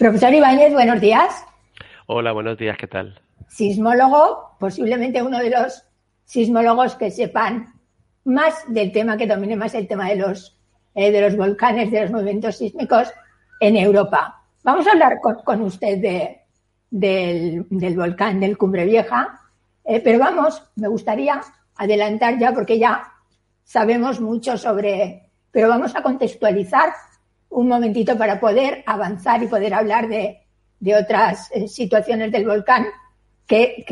Profesor Ibáñez, buenos días. Hola, buenos días, ¿qué tal? Sismólogo, posiblemente uno de los sismólogos que sepan más del tema, que domine más el tema de los, eh, de los volcanes, de los movimientos sísmicos en Europa. Vamos a hablar con, usted de, del, volcán del Cumbre Vieja, eh, pero vamos, me gustaría adelantar ya porque ya sabemos mucho sobre, pero vamos a contextualizar un momentito para poder avanzar y poder hablar de, otras eh, situaciones del volcán que,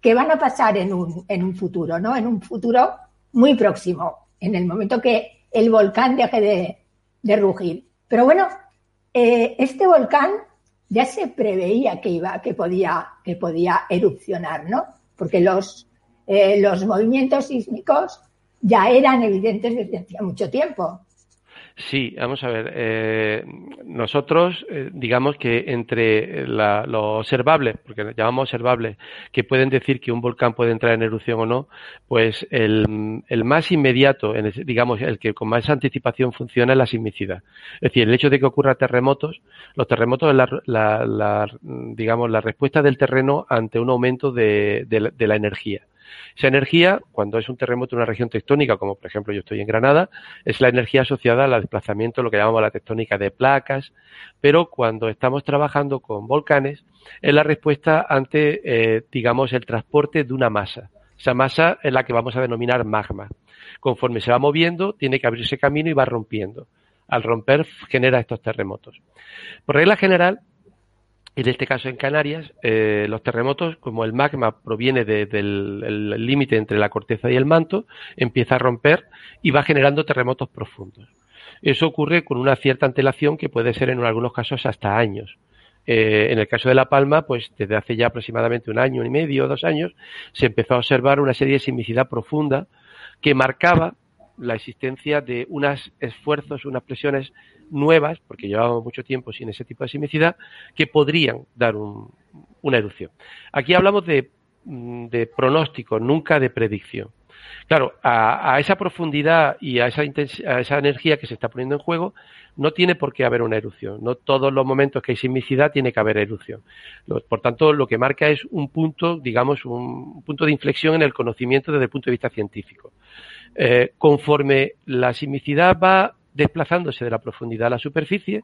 que, van a pasar en un, en un futuro, ¿no? En un futuro muy próximo, en el momento que el volcán deje de, de rugir. Pero bueno, eh, este volcán ya se preveía que iba, que podía, que podía erupcionar, ¿no? Porque los, eh, los movimientos sísmicos ya eran evidentes desde hacía mucho tiempo. Sí, vamos a ver. Eh, nosotros, eh, digamos que entre lo observable, porque llamamos observable, que pueden decir que un volcán puede entrar en erupción o no, pues el, el más inmediato, digamos, el que con más anticipación funciona es la sismicidad. Es decir, el hecho de que ocurra terremotos, los terremotos es la, la, digamos, la respuesta del terreno ante un aumento de la energía. Esa energía, cuando es un terremoto en una región tectónica, como por ejemplo yo estoy en Granada, es la energía asociada al desplazamiento, lo que llamamos la tectónica de placas, pero cuando estamos trabajando con volcanes, es la respuesta ante, eh, digamos, el transporte de una masa. Esa masa es la que vamos a denominar magma. Conforme se va moviendo, tiene que abrirse camino y va rompiendo. Al romper genera estos terremotos. Por regla general, en este caso en Canarias, eh, los terremotos, como el magma proviene del límite entre la corteza y el manto, empieza a romper y va generando terremotos profundos. Eso ocurre con una cierta antelación que puede ser en algunos casos hasta años. Eh, en el caso de La Palma, pues desde hace ya aproximadamente un año y medio, dos años, se empezó a observar una serie de sismicidad profunda que marcaba la existencia de unos esfuerzos, unas presiones nuevas, porque llevábamos mucho tiempo sin ese tipo de sismicidad, que podrían dar una erupción. Aquí hablamos de, mm, de, pronóstico, nunca de predicción. Claro, a, esa profundidad y a esa, a esa energía que se está poniendo en juego, no tiene por qué haber una erupción. No todos los momentos que hay sismicidad tiene que haber erupción. Por tanto, lo que marca es un punto, digamos, un punto de inflexión en el conocimiento desde el punto de vista científico. Eh, conforme la sismicidad va desplazándose de la profundidad a la superficie,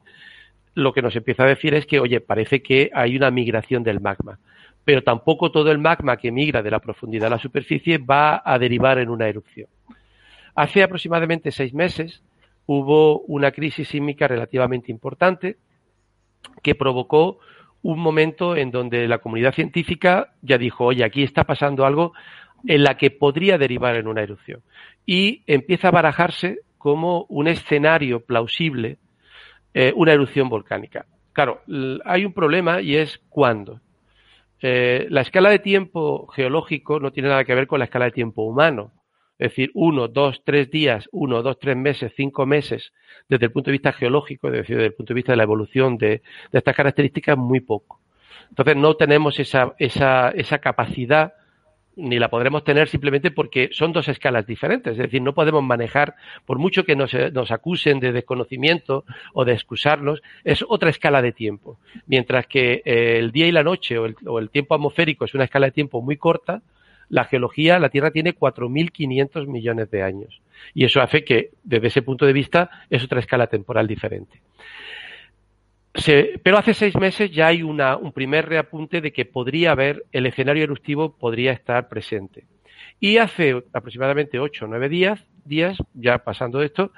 lo que nos empieza a decir es que, oye, parece que hay una migración del magma, pero tampoco todo el magma que migra de la profundidad a la superficie va a derivar en una erupción. Hace aproximadamente seis meses hubo una crisis sísmica relativamente importante que provocó un momento en donde la comunidad científica ya dijo, oye, aquí está pasando algo en la que podría derivar en una erupción. Y empieza a barajarse como un escenario plausible eh, una erupción volcánica. Claro, hay un problema y es cuándo. Eh, la escala de tiempo geológico no tiene nada que ver con la escala de tiempo humano. Es decir, uno, dos, tres días, uno, dos, tres meses, cinco meses, desde el punto de vista geológico, es decir, desde el punto de vista de la evolución de, de estas características, muy poco. Entonces no tenemos esa, esa, esa capacidad ni la podremos tener simplemente porque son dos escalas diferentes. Es decir, no podemos manejar, por mucho que nos, nos acusen de desconocimiento o de excusarnos, es otra escala de tiempo. Mientras que eh, el día y la noche o el, o el tiempo atmosférico es una escala de tiempo muy corta, la geología, la Tierra tiene 4.500 millones de años. Y eso hace que, desde ese punto de vista, es otra escala temporal diferente pero hace seis meses ya hay un primer reapunte de que podría haber, el escenario eruptivo podría estar presente. Y hace aproximadamente ocho o nueve días, días, ya pasando esto,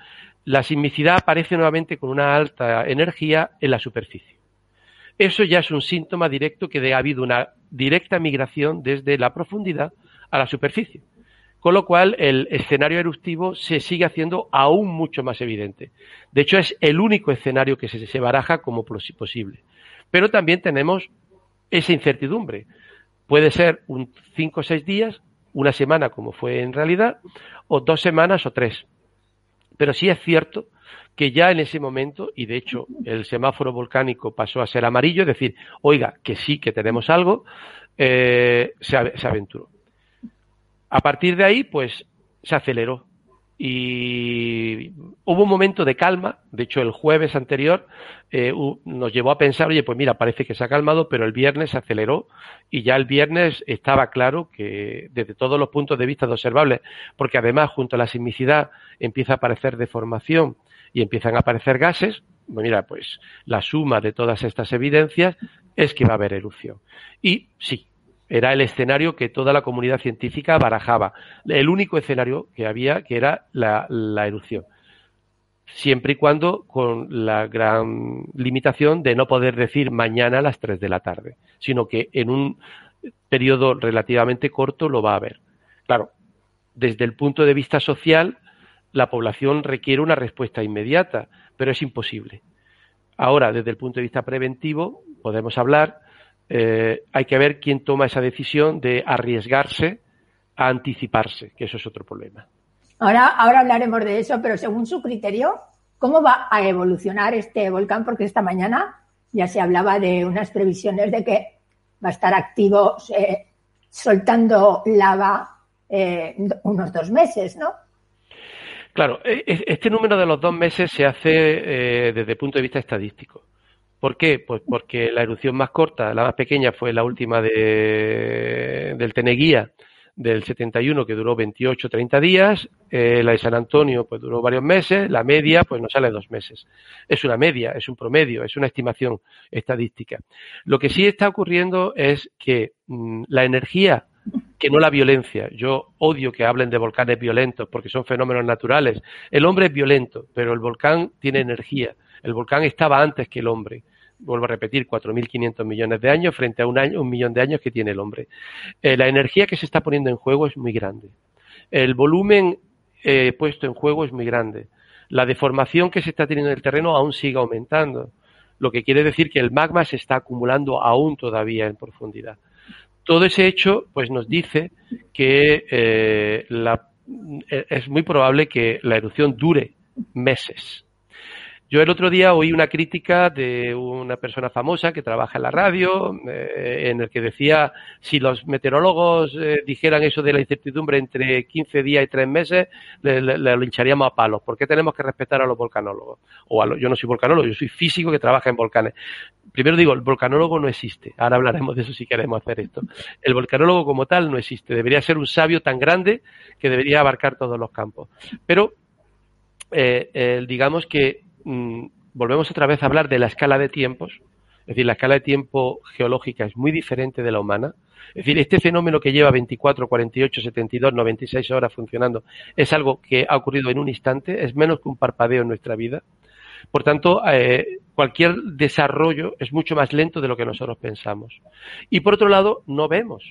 la sismicidad aparece nuevamente con una alta energía en la superficie. Eso ya es un síntoma directo que ha habido una directa migración desde la profundidad a la superficie. Con lo cual, el escenario eruptivo se sigue haciendo aún mucho más evidente. De hecho, es el único escenario que se, baraja como posible. Pero también tenemos esa incertidumbre. Puede ser un cinco o seis días, una semana como fue en realidad, o dos semanas o tres. Pero sí es cierto que ya en ese momento, y de hecho el semáforo volcánico pasó a ser amarillo, es decir, oiga, que sí, que tenemos algo, eh, se, aventuró. A partir de ahí, pues se aceleró. Y hubo un momento de calma, de hecho el jueves anterior eh, nos llevó a pensar, oye, pues mira, parece que se ha calmado, pero el viernes se aceleró y ya el viernes estaba claro que desde todos los puntos de vista observables, porque además junto a la sismicidad empieza a aparecer deformación y empiezan a aparecer gases, pues mira, pues la suma de todas estas evidencias es que va a haber erupción. Y sí, era el escenario que toda la comunidad científica barajaba. El único escenario que había que era la, erupción. Siempre y cuando con la gran limitación de no poder decir mañana a las 3 de la tarde, sino que en un periodo relativamente corto lo va a haber. Claro, desde el punto de vista social, la población requiere una respuesta inmediata, pero es imposible. Ahora, desde el punto de vista preventivo, podemos hablar, eh, hay que ver quién toma esa decisión de arriesgarse a anticiparse, que eso es otro problema. Ahora, ahora hablaremos de eso, pero según su criterio, ¿cómo va a evolucionar este volcán? Porque esta mañana ya se hablaba de unas previsiones de que va a estar activo eh, soltando lava eh, unos dos meses, ¿no? Claro, e, e, este número de los dos meses se hace eh, desde el punto de vista estadístico. ¿Por qué? Pues porque la erupción más corta, la más pequeña, fue la última de, del Teneguía del 71, que duró 28 30 días. Eh, la de San Antonio, pues duró varios meses. La media, pues nos sale dos meses. Es una media, es un promedio, es una estimación estadística. Lo que sí está ocurriendo es que mm, la energía que no la violencia. Yo odio que hablen de volcanes violentos porque son fenómenos naturales. El hombre es violento, pero el volcán tiene energía. El volcán estaba antes que el hombre. Vuelvo a repetir, 4.500 millones de años frente a un, año, un millón de años que tiene el hombre. Eh, la energía que se está poniendo en juego es muy grande. El volumen eh, puesto en juego es muy grande. La deformación que se está teniendo en el terreno aún sigue aumentando, lo que quiere decir que el magma se está acumulando aún todavía en profundidad todo ese hecho pues nos dice que eh, es muy probable que la erupción dure meses. Yo el otro día oí una crítica de una persona famosa que trabaja en la radio, eh, en el que decía si los meteorólogos eh, dijeran eso de la incertidumbre entre 15 días y 3 meses, le, lincharíamos a palos. ¿Por qué tenemos que respetar a los volcanólogos? O a yo no soy volcanólogo, yo soy físico que trabaja en volcanes. Primero digo, el volcanólogo no existe. Ahora hablaremos de eso si queremos hacer esto. El volcanólogo como tal no existe. Debería ser un sabio tan grande que debería abarcar todos los campos. Pero eh, digamos que Mm, volvemos otra vez a hablar de la escala de tiempos. Es decir, la escala de tiempo geológica es muy diferente de la humana. Es decir, este fenómeno que lleva 24, 48, 72, 96 horas funcionando es algo que ha ocurrido en un instante, es menos que un parpadeo en nuestra vida. Por tanto, eh, cualquier desarrollo es mucho más lento de lo que nosotros pensamos. Y por otro lado, no vemos.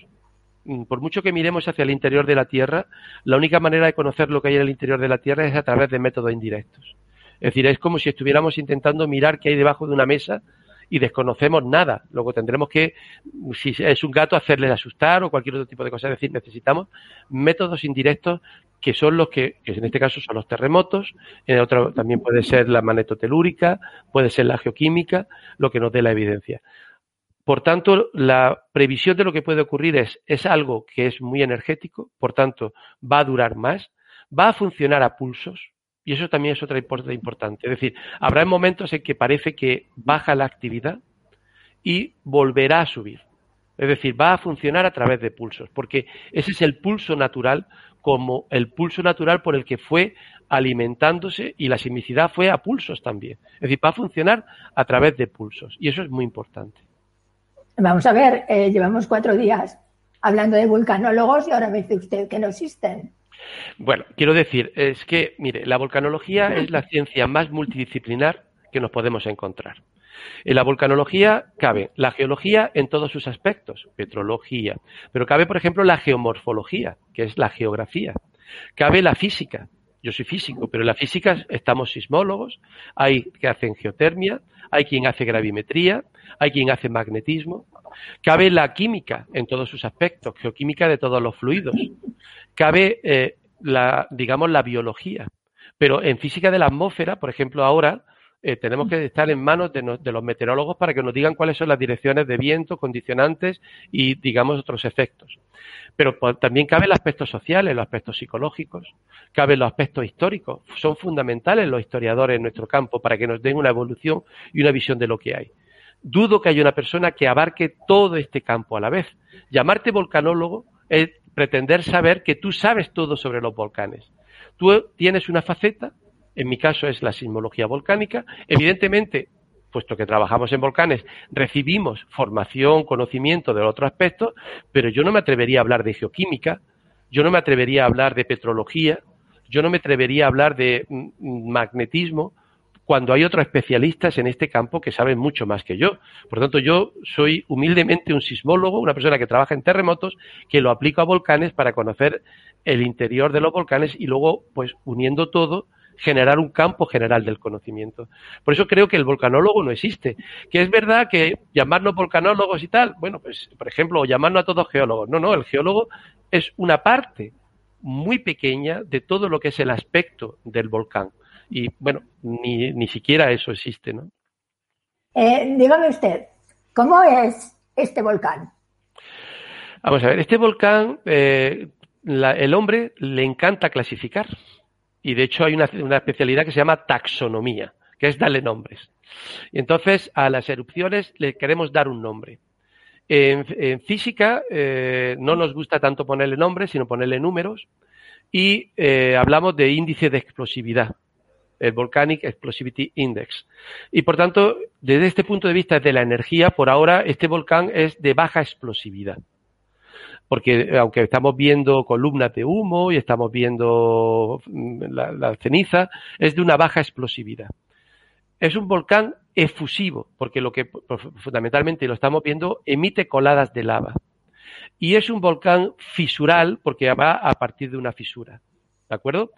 Mm, por mucho que miremos hacia el interior de la Tierra, la única manera de conocer lo que hay en el interior de la Tierra es a través de métodos indirectos. Es decir, es como si estuviéramos intentando mirar qué hay debajo de una mesa y desconocemos nada. Luego tendremos que, si es un gato, hacerle asustar o cualquier otro tipo de cosa. Es decir, necesitamos métodos indirectos que son los que, que en este caso son los terremotos, en otro también puede ser la magnetotelúrica, puede ser la geoquímica, lo que nos dé la evidencia. Por tanto, la previsión de lo que puede ocurrir es, es algo que es muy energético, por tanto, va a durar más, va a funcionar a pulsos, y eso también es otra parte importante. Es decir, habrá momentos en que parece que baja la actividad y volverá a subir. Es decir, va a funcionar a través de pulsos, porque ese es el pulso natural como el pulso natural por el que fue alimentándose y la sismicidad fue a pulsos también. Es decir, va a funcionar a través de pulsos y eso es muy importante. Vamos a ver, eh, llevamos cuatro días hablando de vulcanólogos y ahora me dice usted que no existen. Bueno, quiero decir, es que, mire, la volcanología es la ciencia más multidisciplinar que nos podemos encontrar. En la volcanología cabe la geología en todos sus aspectos, petrología, pero cabe, por ejemplo, la geomorfología, que es la geografía. Cabe la física. Yo soy físico, pero en la física estamos sismólogos, hay que hacen geotermia, hay quien hace gravimetría, hay quien hace magnetismo. Cabe la química en todos sus aspectos, geoquímica de todos los fluidos. Cabe, eh, la, digamos, la biología. Pero en física de la atmósfera, por ejemplo, ahora eh, tenemos que estar en manos de, los meteorólogos para que nos digan cuáles son las direcciones de viento, condicionantes y, digamos, otros efectos. Pero también caben los aspectos sociales, los aspectos psicológicos, caben los aspectos históricos. Son fundamentales los historiadores en nuestro campo para que nos den una evolución y una visión de lo que hay. Dudo que haya una persona que abarque todo este campo a la vez. Llamarte volcanólogo es pretender saber que tú sabes todo sobre los volcanes. Tú tienes una faceta en mi caso es la sismología volcánica. Evidentemente, puesto que trabajamos en volcanes, recibimos formación, conocimiento de otros aspectos, pero yo no me atrevería a hablar de geoquímica, yo no me atrevería a hablar de petrología, yo no me atrevería a hablar de mm, magnetismo, cuando hay otros especialistas en este campo que saben mucho más que yo. Por tanto, yo soy humildemente un sismólogo, una persona que trabaja en terremotos, que lo aplico a volcanes para conocer el interior de los volcanes y luego, pues, uniendo todo, generar un campo general del conocimiento. Por eso creo que el volcanólogo no existe. Que es verdad que llamarnos volcanólogos y tal, bueno, pues por ejemplo, llamarnos a todos geólogos. No, no, el geólogo es una parte muy pequeña de todo lo que es el aspecto del volcán. Y bueno, ni, ni siquiera eso existe, ¿no? Eh, dígame usted, ¿cómo es este volcán? Vamos a ver, este volcán, eh, el hombre le encanta clasificar. Y de hecho hay una, especialidad que se llama taxonomía, que es darle nombres. Y entonces a las erupciones le queremos dar un nombre. En, física eh, no nos gusta tanto ponerle nombres, sino ponerle números. Y eh, hablamos de índice de explosividad, el Volcanic Explosivity Index. Y por tanto, desde este punto de vista de la energía, por ahora este volcán es de baja explosividad porque eh, aunque estamos viendo columnas de humo y estamos viendo mm, la, ceniza, es de una baja explosividad. Es un volcán efusivo, porque lo que fundamentalmente lo estamos viendo emite coladas de lava. Y es un volcán fisural porque va a partir de una fisura. ¿De acuerdo?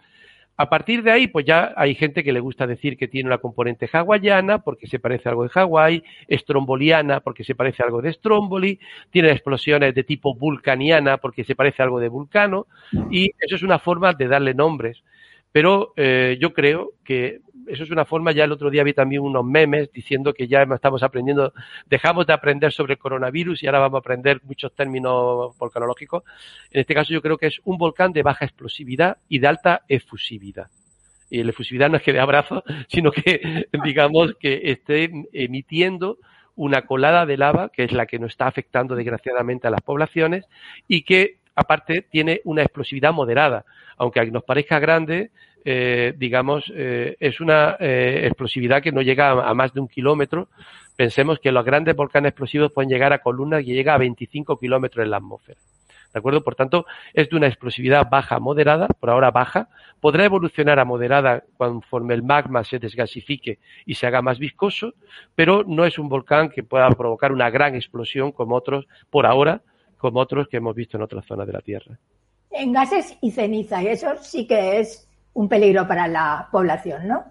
A partir de ahí, pues ya hay gente que le gusta decir que tiene una componente hawaiana porque se parece a algo de Hawái, estromboliana porque se parece a algo de Stromboli, tiene explosiones de tipo vulcaniana porque se parece a algo de vulcano, y eso es una forma de darle nombres. Pero eh, yo creo que eso es una forma, ya el otro día vi también unos memes diciendo que ya estamos aprendiendo, dejamos de aprender sobre el coronavirus y ahora vamos a aprender muchos términos volcanológicos. En este caso yo creo que es un volcán de baja explosividad y de alta efusividad. Y la efusividad no es que de abrazo, sino que digamos que esté emitiendo una colada de lava, que es la que nos está afectando desgraciadamente a las poblaciones, y que aparte tiene una explosividad moderada. Aunque nos parezca grande, eh, digamos, eh, es una eh, explosividad que no llega a, más de un kilómetro. Pensemos que los grandes volcanes explosivos pueden llegar a columnas que llega a 25 kilómetros en la atmósfera. ¿De acuerdo? Por tanto, es de una explosividad baja moderada, por ahora baja. Podrá evolucionar a moderada conforme el magma se desgasifique y se haga más viscoso, pero no es un volcán que pueda provocar una gran explosión como otros, por ahora, como otros que hemos visto en otras zonas de la Tierra. En gases y ceniza, y eso sí que es un peligro para la población, ¿no?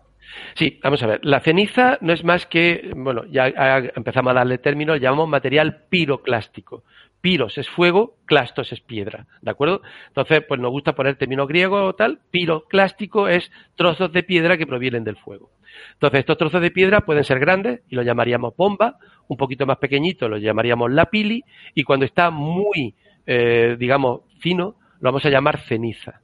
Sí, vamos a ver. La ceniza no es más que, bueno, ya empezamos a darle términos, llamamos material piroclástico. Piros es fuego, clastos es piedra, ¿de acuerdo? Entonces, pues nos gusta poner término griego o tal. Piroclástico es trozos de piedra que provienen del fuego. Entonces, estos trozos de piedra pueden ser grandes y los llamaríamos bomba, un poquito más pequeñitos los llamaríamos lapili y cuando está muy, eh, digamos, fino, lo vamos a llamar ceniza.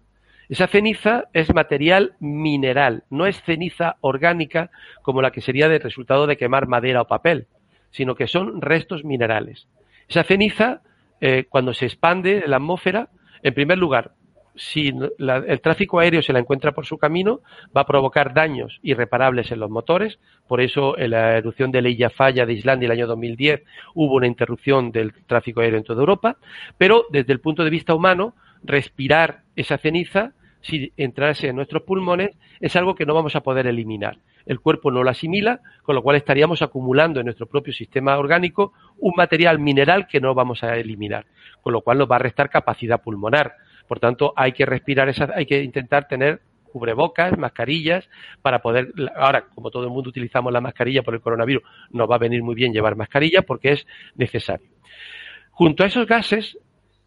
Esa ceniza es material mineral, no es ceniza orgánica como la que sería del resultado de quemar madera o papel, sino que son restos minerales. Esa ceniza, eh, cuando se expande en la atmósfera, en primer lugar, si el tráfico aéreo se la encuentra por su camino, va a provocar daños irreparables en los motores. Por eso, en la erupción de la Falla de Islandia el año 2010 hubo una interrupción del tráfico aéreo en toda Europa. Pero desde el punto de vista humano, respirar esa ceniza, si entrase en nuestros pulmones, es algo que no vamos a poder eliminar. el cuerpo no lo asimila, con lo cual estaríamos acumulando en nuestro propio sistema orgánico un material mineral que no vamos a eliminar, con lo cual nos va a restar capacidad pulmonar. Por tanto, hay que respirar esas, hay que intentar tener cubrebocas, mascarillas, para poder, ahora, como todo el mundo utilizamos la mascarilla por el coronavirus, nos va a venir muy bien llevar mascarilla porque es necesario. Junto a esos gases,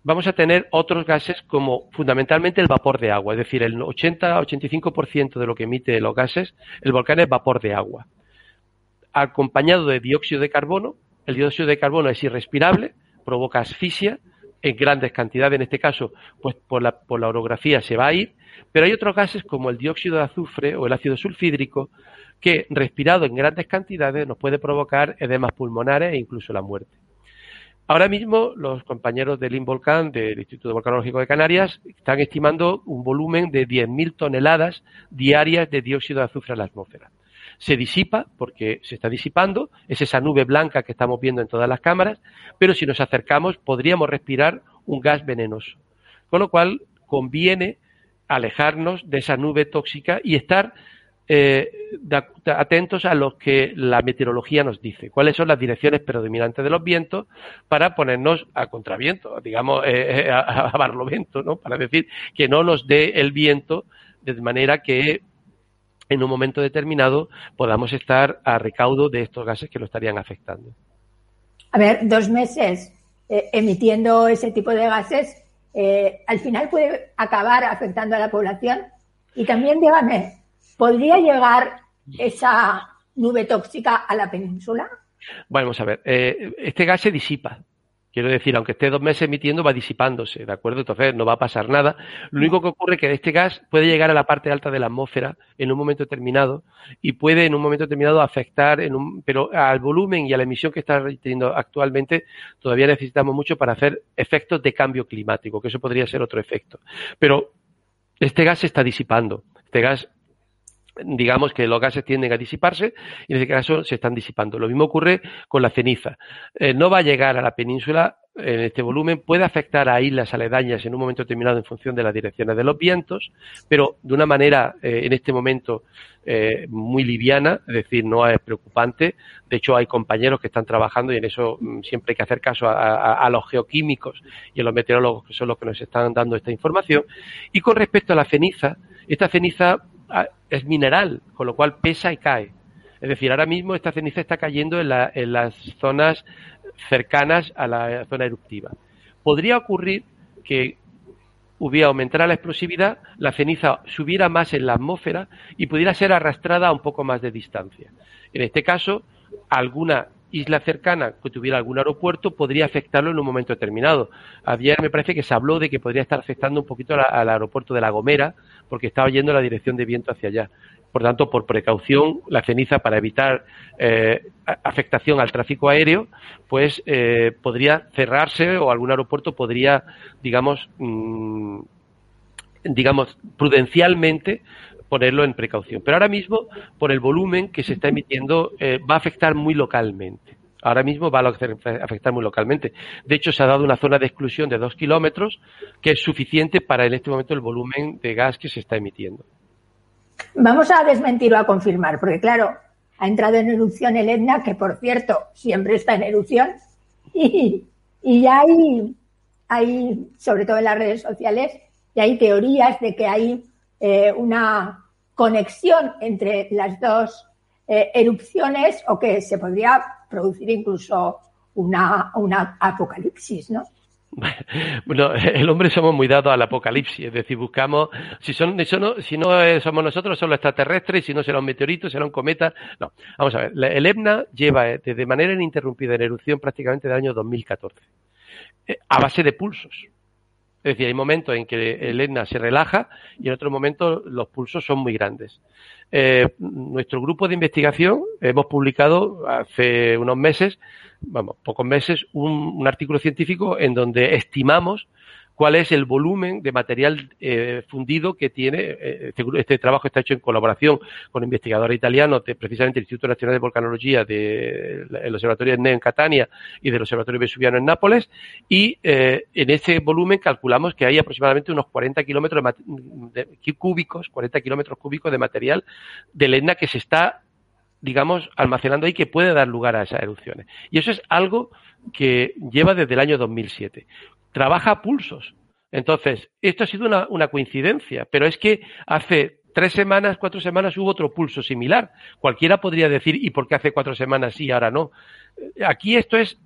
vamos a tener otros gases como fundamentalmente el vapor de agua, es decir, el 80-85% de lo que emite los gases, el volcán es vapor de agua, acompañado de dióxido de carbono. El dióxido de carbono es irrespirable, provoca asfixia en grandes cantidades, en este caso, pues por la, por la orografía se va a ir, pero hay otros gases como el dióxido de azufre o el ácido sulfídrico que, respirado en grandes cantidades, nos puede provocar edemas pulmonares e incluso la muerte. Ahora mismo los compañeros del INVOLCAN, del Instituto Volcanológico de Canarias, están estimando un volumen de 10.000 toneladas diarias de dióxido de azufre en la atmósfera. Se disipa porque se está disipando, es esa nube blanca que estamos viendo en todas las cámaras, pero si nos acercamos podríamos respirar un gas venenoso. Con lo cual conviene alejarnos de esa nube tóxica y estar eh, atentos a lo que la meteorología nos dice, cuáles son las direcciones predominantes de los vientos para ponernos a contraviento, digamos, eh, eh, a, barlovento, ¿no? Para decir que no nos dé el viento de manera que en un momento determinado podamos estar a recaudo de estos gases que lo estarían afectando. A ver, dos meses emitiendo ese tipo de gases, al final puede acabar afectando a la población. Y también, dígame, ¿Podría llegar esa nube tóxica a la península? Bueno, vamos a ver. Eh, este gas se disipa. Quiero decir, aunque esté dos meses emitiendo, va disipándose, ¿de acuerdo? Entonces no va a pasar nada. Lo único que ocurre es que este gas puede llegar a la parte alta de la atmósfera en un momento determinado y puede en un momento determinado afectar, en un, pero al volumen y a la emisión que está teniendo actualmente todavía necesitamos mucho para hacer efectos de cambio climático, que eso podría ser otro efecto. Pero este gas se está disipando. Este gas digamos que los gases tienden a disiparse y en este caso se están disipando. Lo mismo ocurre con la ceniza. Eh, no va a llegar a la península en este volumen, puede afectar a islas aledañas en un momento determinado en función de las direcciones de los vientos, pero de una manera eh, en este momento eh, muy liviana, es decir, no es preocupante. De hecho, hay compañeros que están trabajando y en eso mm, siempre hay que hacer caso a, a, los geoquímicos y a los meteorólogos que son los que nos están dando esta información. Y con respecto a la ceniza, esta ceniza es mineral, con lo cual pesa y cae. Es decir, ahora mismo esta ceniza está cayendo en, las zonas cercanas a la zona eruptiva. Podría ocurrir que hubiera aumentara la explosividad, la ceniza subiera más en la atmósfera y pudiera ser arrastrada a un poco más de distancia. En este caso, alguna isla cercana que tuviera algún aeropuerto podría afectarlo en un momento determinado. Ayer me parece que se habló de que podría estar afectando un poquito al aeropuerto de La Gomera porque estaba yendo la dirección de viento hacia allá. Por tanto, por precaución, la ceniza para evitar eh, afectación al tráfico aéreo, pues eh, podría cerrarse o algún aeropuerto podría, digamos, mm, digamos, prudencialmente ponerlo en precaución. Pero ahora mismo, por el volumen que se está emitiendo, eh, va a afectar muy localmente. Ahora mismo va a afectar muy localmente. De hecho, se ha dado una zona de exclusión de dos kilómetros que es suficiente para en este momento el volumen de gas que se está emitiendo. Vamos a desmentir o a confirmar, porque claro, ha entrado en erupción el Etna, que por cierto siempre está en erupción, y, ya hay, hay, sobre todo en las redes sociales, y hay teorías de que hay eh, una conexión entre las dos eh, erupciones o que se podría producir incluso una, una apocalipsis, ¿no? Bueno, el hombre somos muy dados al apocalipsis, es decir, buscamos, si, son, si no somos nosotros, son los extraterrestres, si no será un meteorito, será un cometa. No, vamos a ver, el EBNA lleva eh, de manera ininterrumpida en erupción prácticamente del año 2014, a base de pulsos. Es decir, hay momentos en que el ETNA se relaja y en otros momentos los pulsos son muy grandes. Eh, nuestro grupo de investigación hemos publicado hace unos meses, vamos, pocos meses, un artículo científico en donde estimamos cuál es el volumen de material eh, fundido que tiene. Eh, este, trabajo está hecho en colaboración con investigadores italianos, de, precisamente el Instituto Nacional de Volcanología del Observatorio de en Catania y del Observatorio Vesuviano en Nápoles, y eh, en ese volumen calculamos que hay aproximadamente unos 40 kilómetros de, cúbicos, 40 kilómetros cúbicos de material de lena que se está digamos, almacenando ahí que puede dar lugar a esas erupciones. Y eso es algo que lleva desde el año 2007. Trabaja pulsos. Entonces, esto ha sido una, una coincidencia, pero es que hace tres semanas, cuatro semanas hubo otro pulso similar. Cualquiera podría decir, ¿y por qué hace cuatro semanas sí y ahora no? Aquí esto es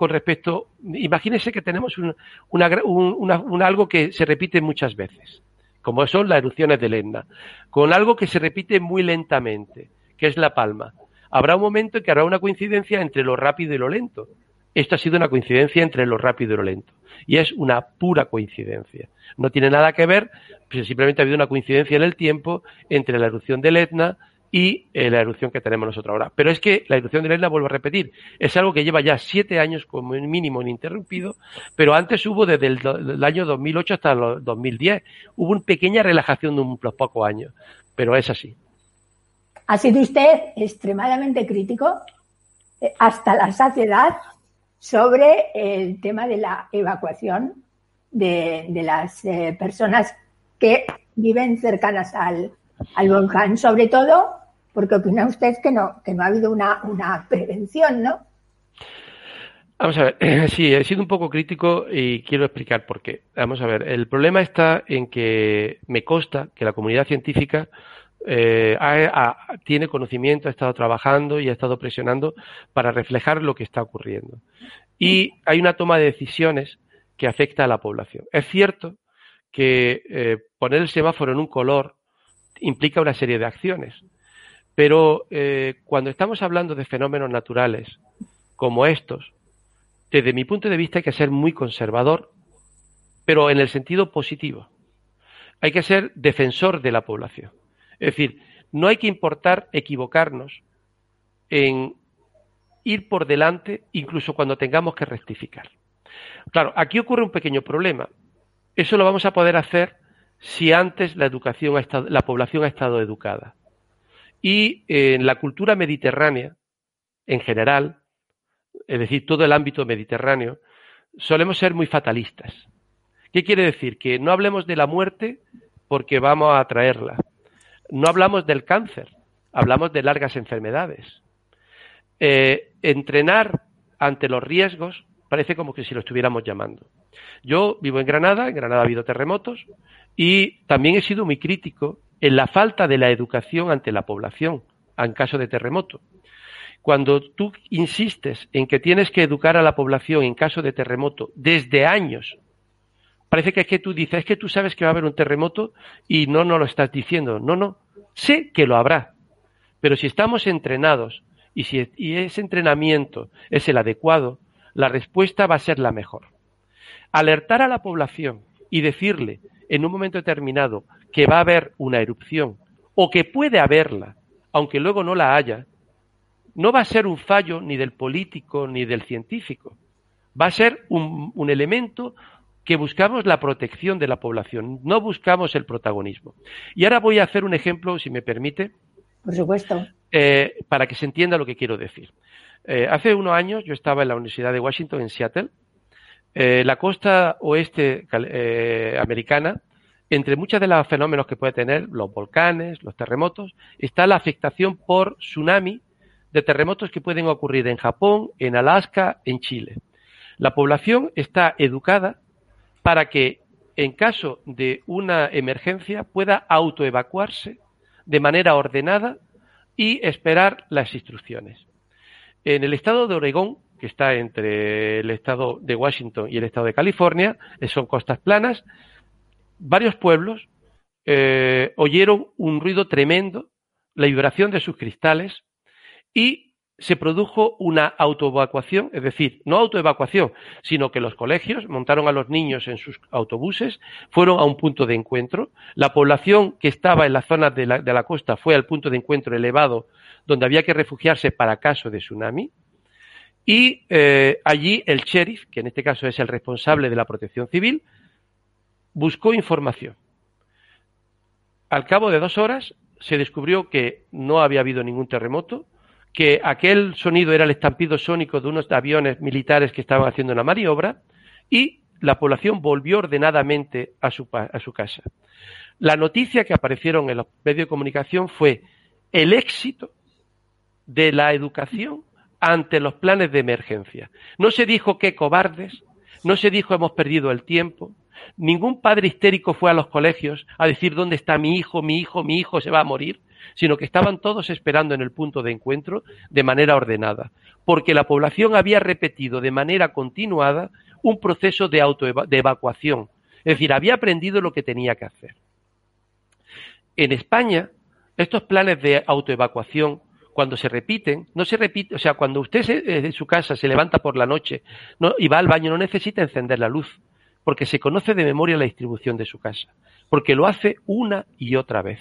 con respecto, imagínense que tenemos un, una, algo que se repite muchas veces, como son las erupciones del Etna, con algo que se repite muy lentamente, que es la palma. Habrá un momento en que habrá una coincidencia entre lo rápido y lo lento. Esto ha sido una coincidencia entre lo rápido y lo lento. Y es una pura coincidencia. No tiene nada que ver, pues simplemente ha habido una coincidencia en el tiempo entre la erupción del Etna y eh, la erupción que tenemos nosotros ahora. Pero es que la erupción de la isla, vuelvo a repetir, es algo que lleva ya siete años como mínimo ininterrumpido, pero antes hubo desde el, año 2008 hasta el 2010. Hubo una pequeña relajación de unos pocos años, pero es así. Ha sido usted extremadamente crítico eh, hasta la saciedad sobre el tema de la evacuación de, las eh, personas que viven cercanas al, al volcán, sobre todo porque opina usted que no, que no ha habido una, una prevención, ¿no? Vamos a ver, sí, he sido un poco crítico y quiero explicar por qué. Vamos a ver, el problema está en que me consta que la comunidad científica eh, tiene conocimiento, ha estado trabajando y ha estado presionando para reflejar lo que está ocurriendo. Y hay una toma de decisiones que afecta a la población. Es cierto que eh, poner el semáforo en un color implica una serie de acciones. Pero eh, cuando estamos hablando de fenómenos naturales como estos, desde mi punto de vista hay que ser muy conservador, pero en el sentido positivo. Hay que ser defensor de la población. Es decir, no hay que importar equivocarnos en ir por delante incluso cuando tengamos que rectificar. Claro, aquí ocurre un pequeño problema. Eso lo vamos a poder hacer si antes la educación ha estado, la población ha estado educada. Y en la cultura mediterránea, en general, es decir, todo el ámbito mediterráneo, solemos ser muy fatalistas. ¿Qué quiere decir? Que no hablemos de la muerte porque vamos a traerla. No hablamos del cáncer, hablamos de largas enfermedades. Eh, entrenar ante los riesgos parece como que si lo estuviéramos llamando. Yo vivo en Granada, en Granada ha habido terremotos, y también he sido muy crítico en la falta de la educación ante la población en caso de terremoto. Cuando tú insistes en que tienes que educar a la población en caso de terremoto desde años, parece que es que tú dices, es que tú sabes que va a haber un terremoto y no nos lo estás diciendo. No, no, sé que lo habrá. Pero si estamos entrenados y si y ese entrenamiento es el adecuado, la respuesta va a ser la mejor. Alertar a la población y decirle en un momento determinado que va a haber una erupción o que puede haberla, aunque luego no la haya, no va a ser un fallo ni del político ni del científico. Va a ser un, elemento que buscamos la protección de la población, no buscamos el protagonismo. Y ahora voy a hacer un ejemplo, si me permite. Por supuesto. Eh, para que se entienda lo que quiero decir. Eh, hace unos años yo estaba en la Universidad de Washington, en Seattle, eh, la costa oeste eh, americana, entre muchos de los fenómenos que puede tener, los volcanes, los terremotos, está la afectación por tsunami de terremotos que pueden ocurrir en Japón, en Alaska, en Chile. La población está educada para que en caso de una emergencia pueda autoevacuarse de manera ordenada y esperar las instrucciones. En el estado de Oregón, que está entre el estado de Washington y el estado de California, eh, son costas planas, varios pueblos eh, oyeron un ruido tremendo, la vibración de sus cristales, y se produjo una autoevacuación, es decir, no autoevacuación, sino que los colegios montaron a los niños en sus autobuses, fueron a un punto de encuentro, la población que estaba en la zona de la, de la costa fue al punto de encuentro elevado donde había que refugiarse para caso de tsunami, y eh, allí el sheriff, que en este caso es el responsable de la protección civil, buscó información. Al cabo de dos horas se descubrió que no había habido ningún terremoto, que aquel sonido era el estampido sónico de unos aviones militares que estaban haciendo una maniobra y la población volvió ordenadamente a su, a su casa. La noticia que aparecieron en los medios de comunicación fue el éxito de la educación ante los planes de emergencia. No se dijo que cobardes, no se dijo hemos perdido el tiempo, ningún padre histérico fue a los colegios a decir dónde está mi hijo, mi hijo, mi hijo se va a morir, sino que estaban todos esperando en el punto de encuentro de manera ordenada, porque la población había repetido de manera continuada un proceso de auto de evacuación, es decir, había aprendido lo que tenía que hacer. En España, estos planes de autoevacuación cuando se repiten, no se repite, o sea, cuando usted se, eh, su casa se levanta por la noche y va al baño, no necesita encender la luz, porque se conoce de memoria la distribución de su casa, porque lo hace una y otra vez.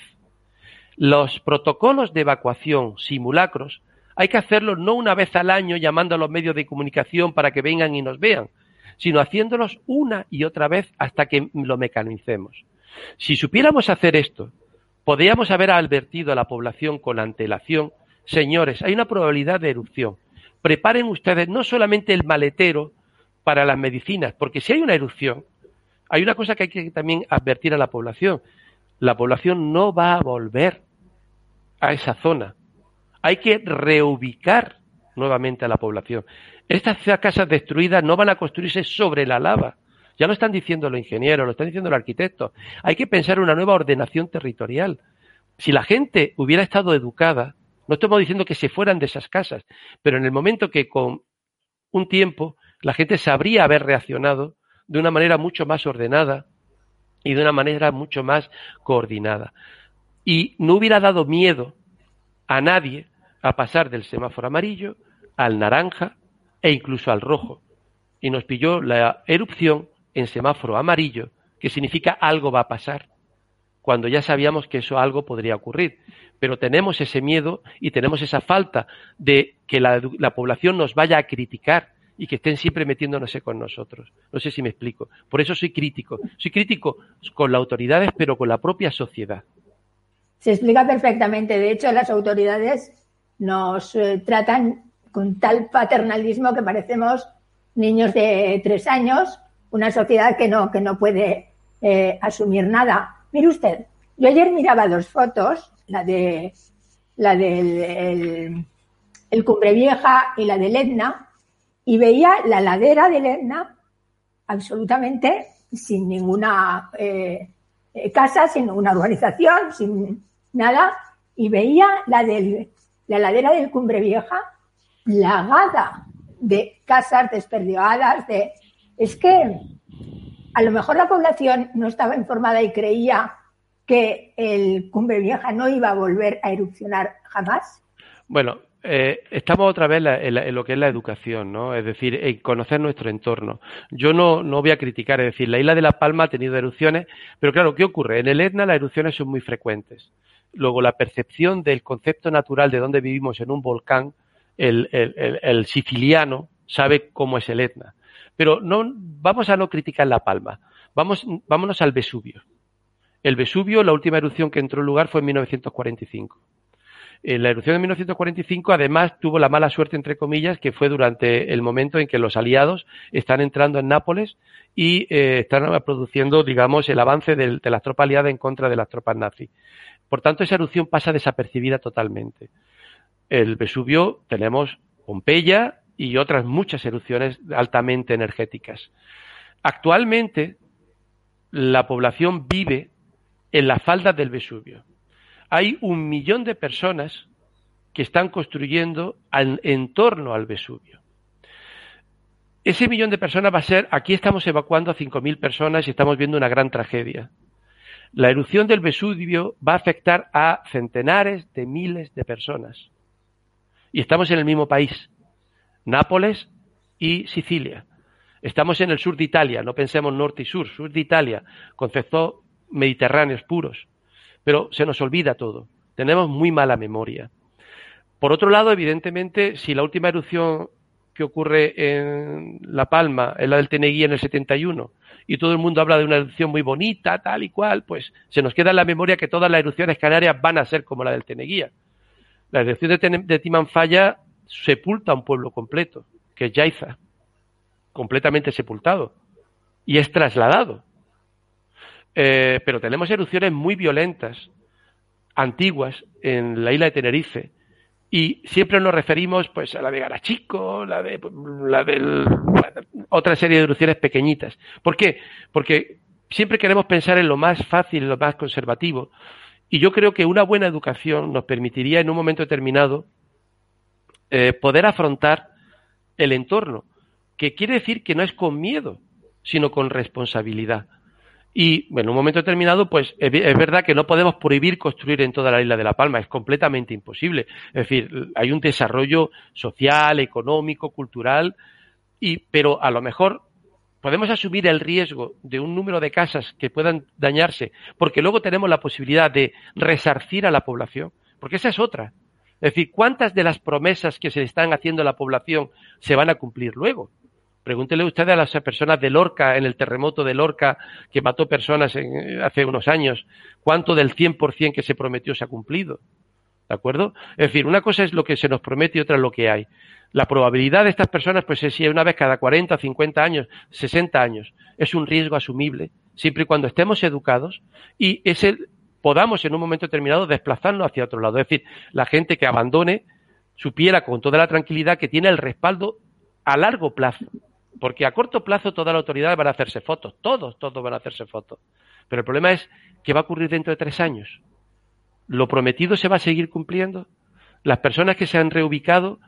Los protocolos de evacuación simulacros hay que hacerlos no una vez al año llamando a los medios de comunicación para que vengan y nos vean, sino haciéndolos una y otra vez hasta que lo mecanicemos. Si supiéramos hacer esto, podríamos haber advertido a la población con antelación Señores, hay una probabilidad de erupción. Preparen ustedes no solamente el maletero para las medicinas, porque si hay una erupción, hay una cosa que hay que también advertir a la población. La población no va a volver a esa zona. Hay que reubicar nuevamente a la población. Estas casas destruidas no van a construirse sobre la lava. Ya lo están diciendo los ingenieros, lo están diciendo los arquitectos. Hay que pensar en una nueva ordenación territorial. Si la gente hubiera estado educada, no estamos diciendo que se fueran de esas casas, pero en el momento que con un tiempo la gente sabría haber reaccionado de una manera mucho más ordenada y de una manera mucho más coordinada. Y no hubiera dado miedo a nadie a pasar del semáforo amarillo al naranja e incluso al rojo. Y nos pilló la erupción en semáforo amarillo, que significa algo va a pasar, cuando ya sabíamos que eso algo podría ocurrir pero tenemos ese miedo y tenemos esa falta de que la, población nos vaya a criticar y que estén siempre metiéndose con nosotros. No sé si me explico. Por eso soy crítico. Soy crítico con las autoridades, pero con la propia sociedad. Se explica perfectamente. De hecho, las autoridades nos eh, tratan con tal paternalismo que parecemos niños de tres años, una sociedad que no, que no puede eh, asumir nada. Mire usted, yo ayer miraba dos fotos la de la del el, Cumbre Vieja y la del Etna, y veía la ladera del Etna absolutamente sin ninguna eh, eh, casa, sin ninguna urbanización, sin nada, y veía la, del, la ladera del Cumbre Vieja lagada de casas desperdigadas, de... Es que a lo mejor la población no estaba informada y creía que el Cumbre Vieja no iba a volver a erupcionar jamás? Bueno, eh, estamos otra vez en, lo que es la educación, ¿no? Es decir, en conocer nuestro entorno. Yo no, no voy a criticar, es decir, la isla de La Palma ha tenido erupciones, pero claro, ¿qué ocurre? En el Etna las erupciones son muy frecuentes. Luego, la percepción del concepto natural de dónde vivimos en un volcán, el, el siciliano sabe cómo es el Etna. Pero no, vamos a no criticar La Palma. Vamos, vámonos al Vesubio. El Vesubio, la última erupción que entró en lugar fue en 1945. En eh, la erupción de 1945, además, tuvo la mala suerte, entre comillas, que fue durante el momento en que los aliados están entrando en Nápoles y eh, están produciendo, digamos, el avance de, las tropas aliadas en contra de las tropas nazis. Por tanto, esa erupción pasa desapercibida totalmente. El Vesubio tenemos Pompeya y otras muchas erupciones altamente energéticas. Actualmente, la población vive en la falda del Vesubio. Hay un millón de personas que están construyendo en torno al Vesubio. Ese millón de personas va a ser, aquí estamos evacuando a 5.000 personas y estamos viendo una gran tragedia. La erupción del Vesubio va a afectar a centenares de miles de personas. Y estamos en el mismo país, Nápoles y Sicilia. Estamos en el sur de Italia, no pensemos norte y sur, sur de Italia, concepto mediterráneos puros. Pero se nos olvida todo. Tenemos muy mala memoria. Por otro lado, evidentemente, si la última erupción que ocurre en La Palma es la del Teneguía en el 71 y todo el mundo habla de una erupción muy bonita, tal y cual, pues se nos queda en la memoria que todas las erupciones canarias van a ser como la del Teneguía. La erupción de, Timanfaya sepulta a un pueblo completo, que es Yaiza, completamente sepultado, y es trasladado. Eh, pero tenemos erupciones muy violentas, antiguas, en la isla de Tenerife, y siempre nos referimos pues a la de Garachico, la de la del, otra serie de erupciones pequeñitas. ¿Por qué? Porque siempre queremos pensar en lo más fácil, lo más conservativo. Y yo creo que una buena educación nos permitiría en un momento determinado eh, poder afrontar el entorno, que quiere decir que no es con miedo, sino con responsabilidad. Y bueno, en un momento determinado, pues es verdad que no podemos prohibir construir en toda la isla de La Palma, es completamente imposible. Es decir, hay un desarrollo social, económico, cultural, y, pero a lo mejor podemos asumir el riesgo de un número de casas que puedan dañarse, porque luego tenemos la posibilidad de resarcir a la población, porque esa es otra. Es decir, ¿cuántas de las promesas que se están haciendo a la población se van a cumplir luego? Pregúntele usted a las personas de Lorca, en el terremoto de Lorca, que mató personas hace unos años, cuánto del 100% que se prometió se ha cumplido. ¿De acuerdo? Es decir, una cosa es lo que se nos promete y otra es lo que hay. La probabilidad de estas personas, pues es si una vez cada 40, 50 años, 60 años. Es un riesgo asumible, siempre y cuando estemos educados y ese podamos en un momento determinado desplazarnos hacia otro lado. Es decir, la gente que abandone supiera con toda la tranquilidad que tiene el respaldo a largo plazo. Porque a corto plazo toda la autoridad van a hacerse fotos, todos, todos van a hacerse fotos. Pero el problema es qué va a ocurrir dentro de tres años. ¿Lo prometido se va a seguir cumpliendo? Las personas que se han reubicado,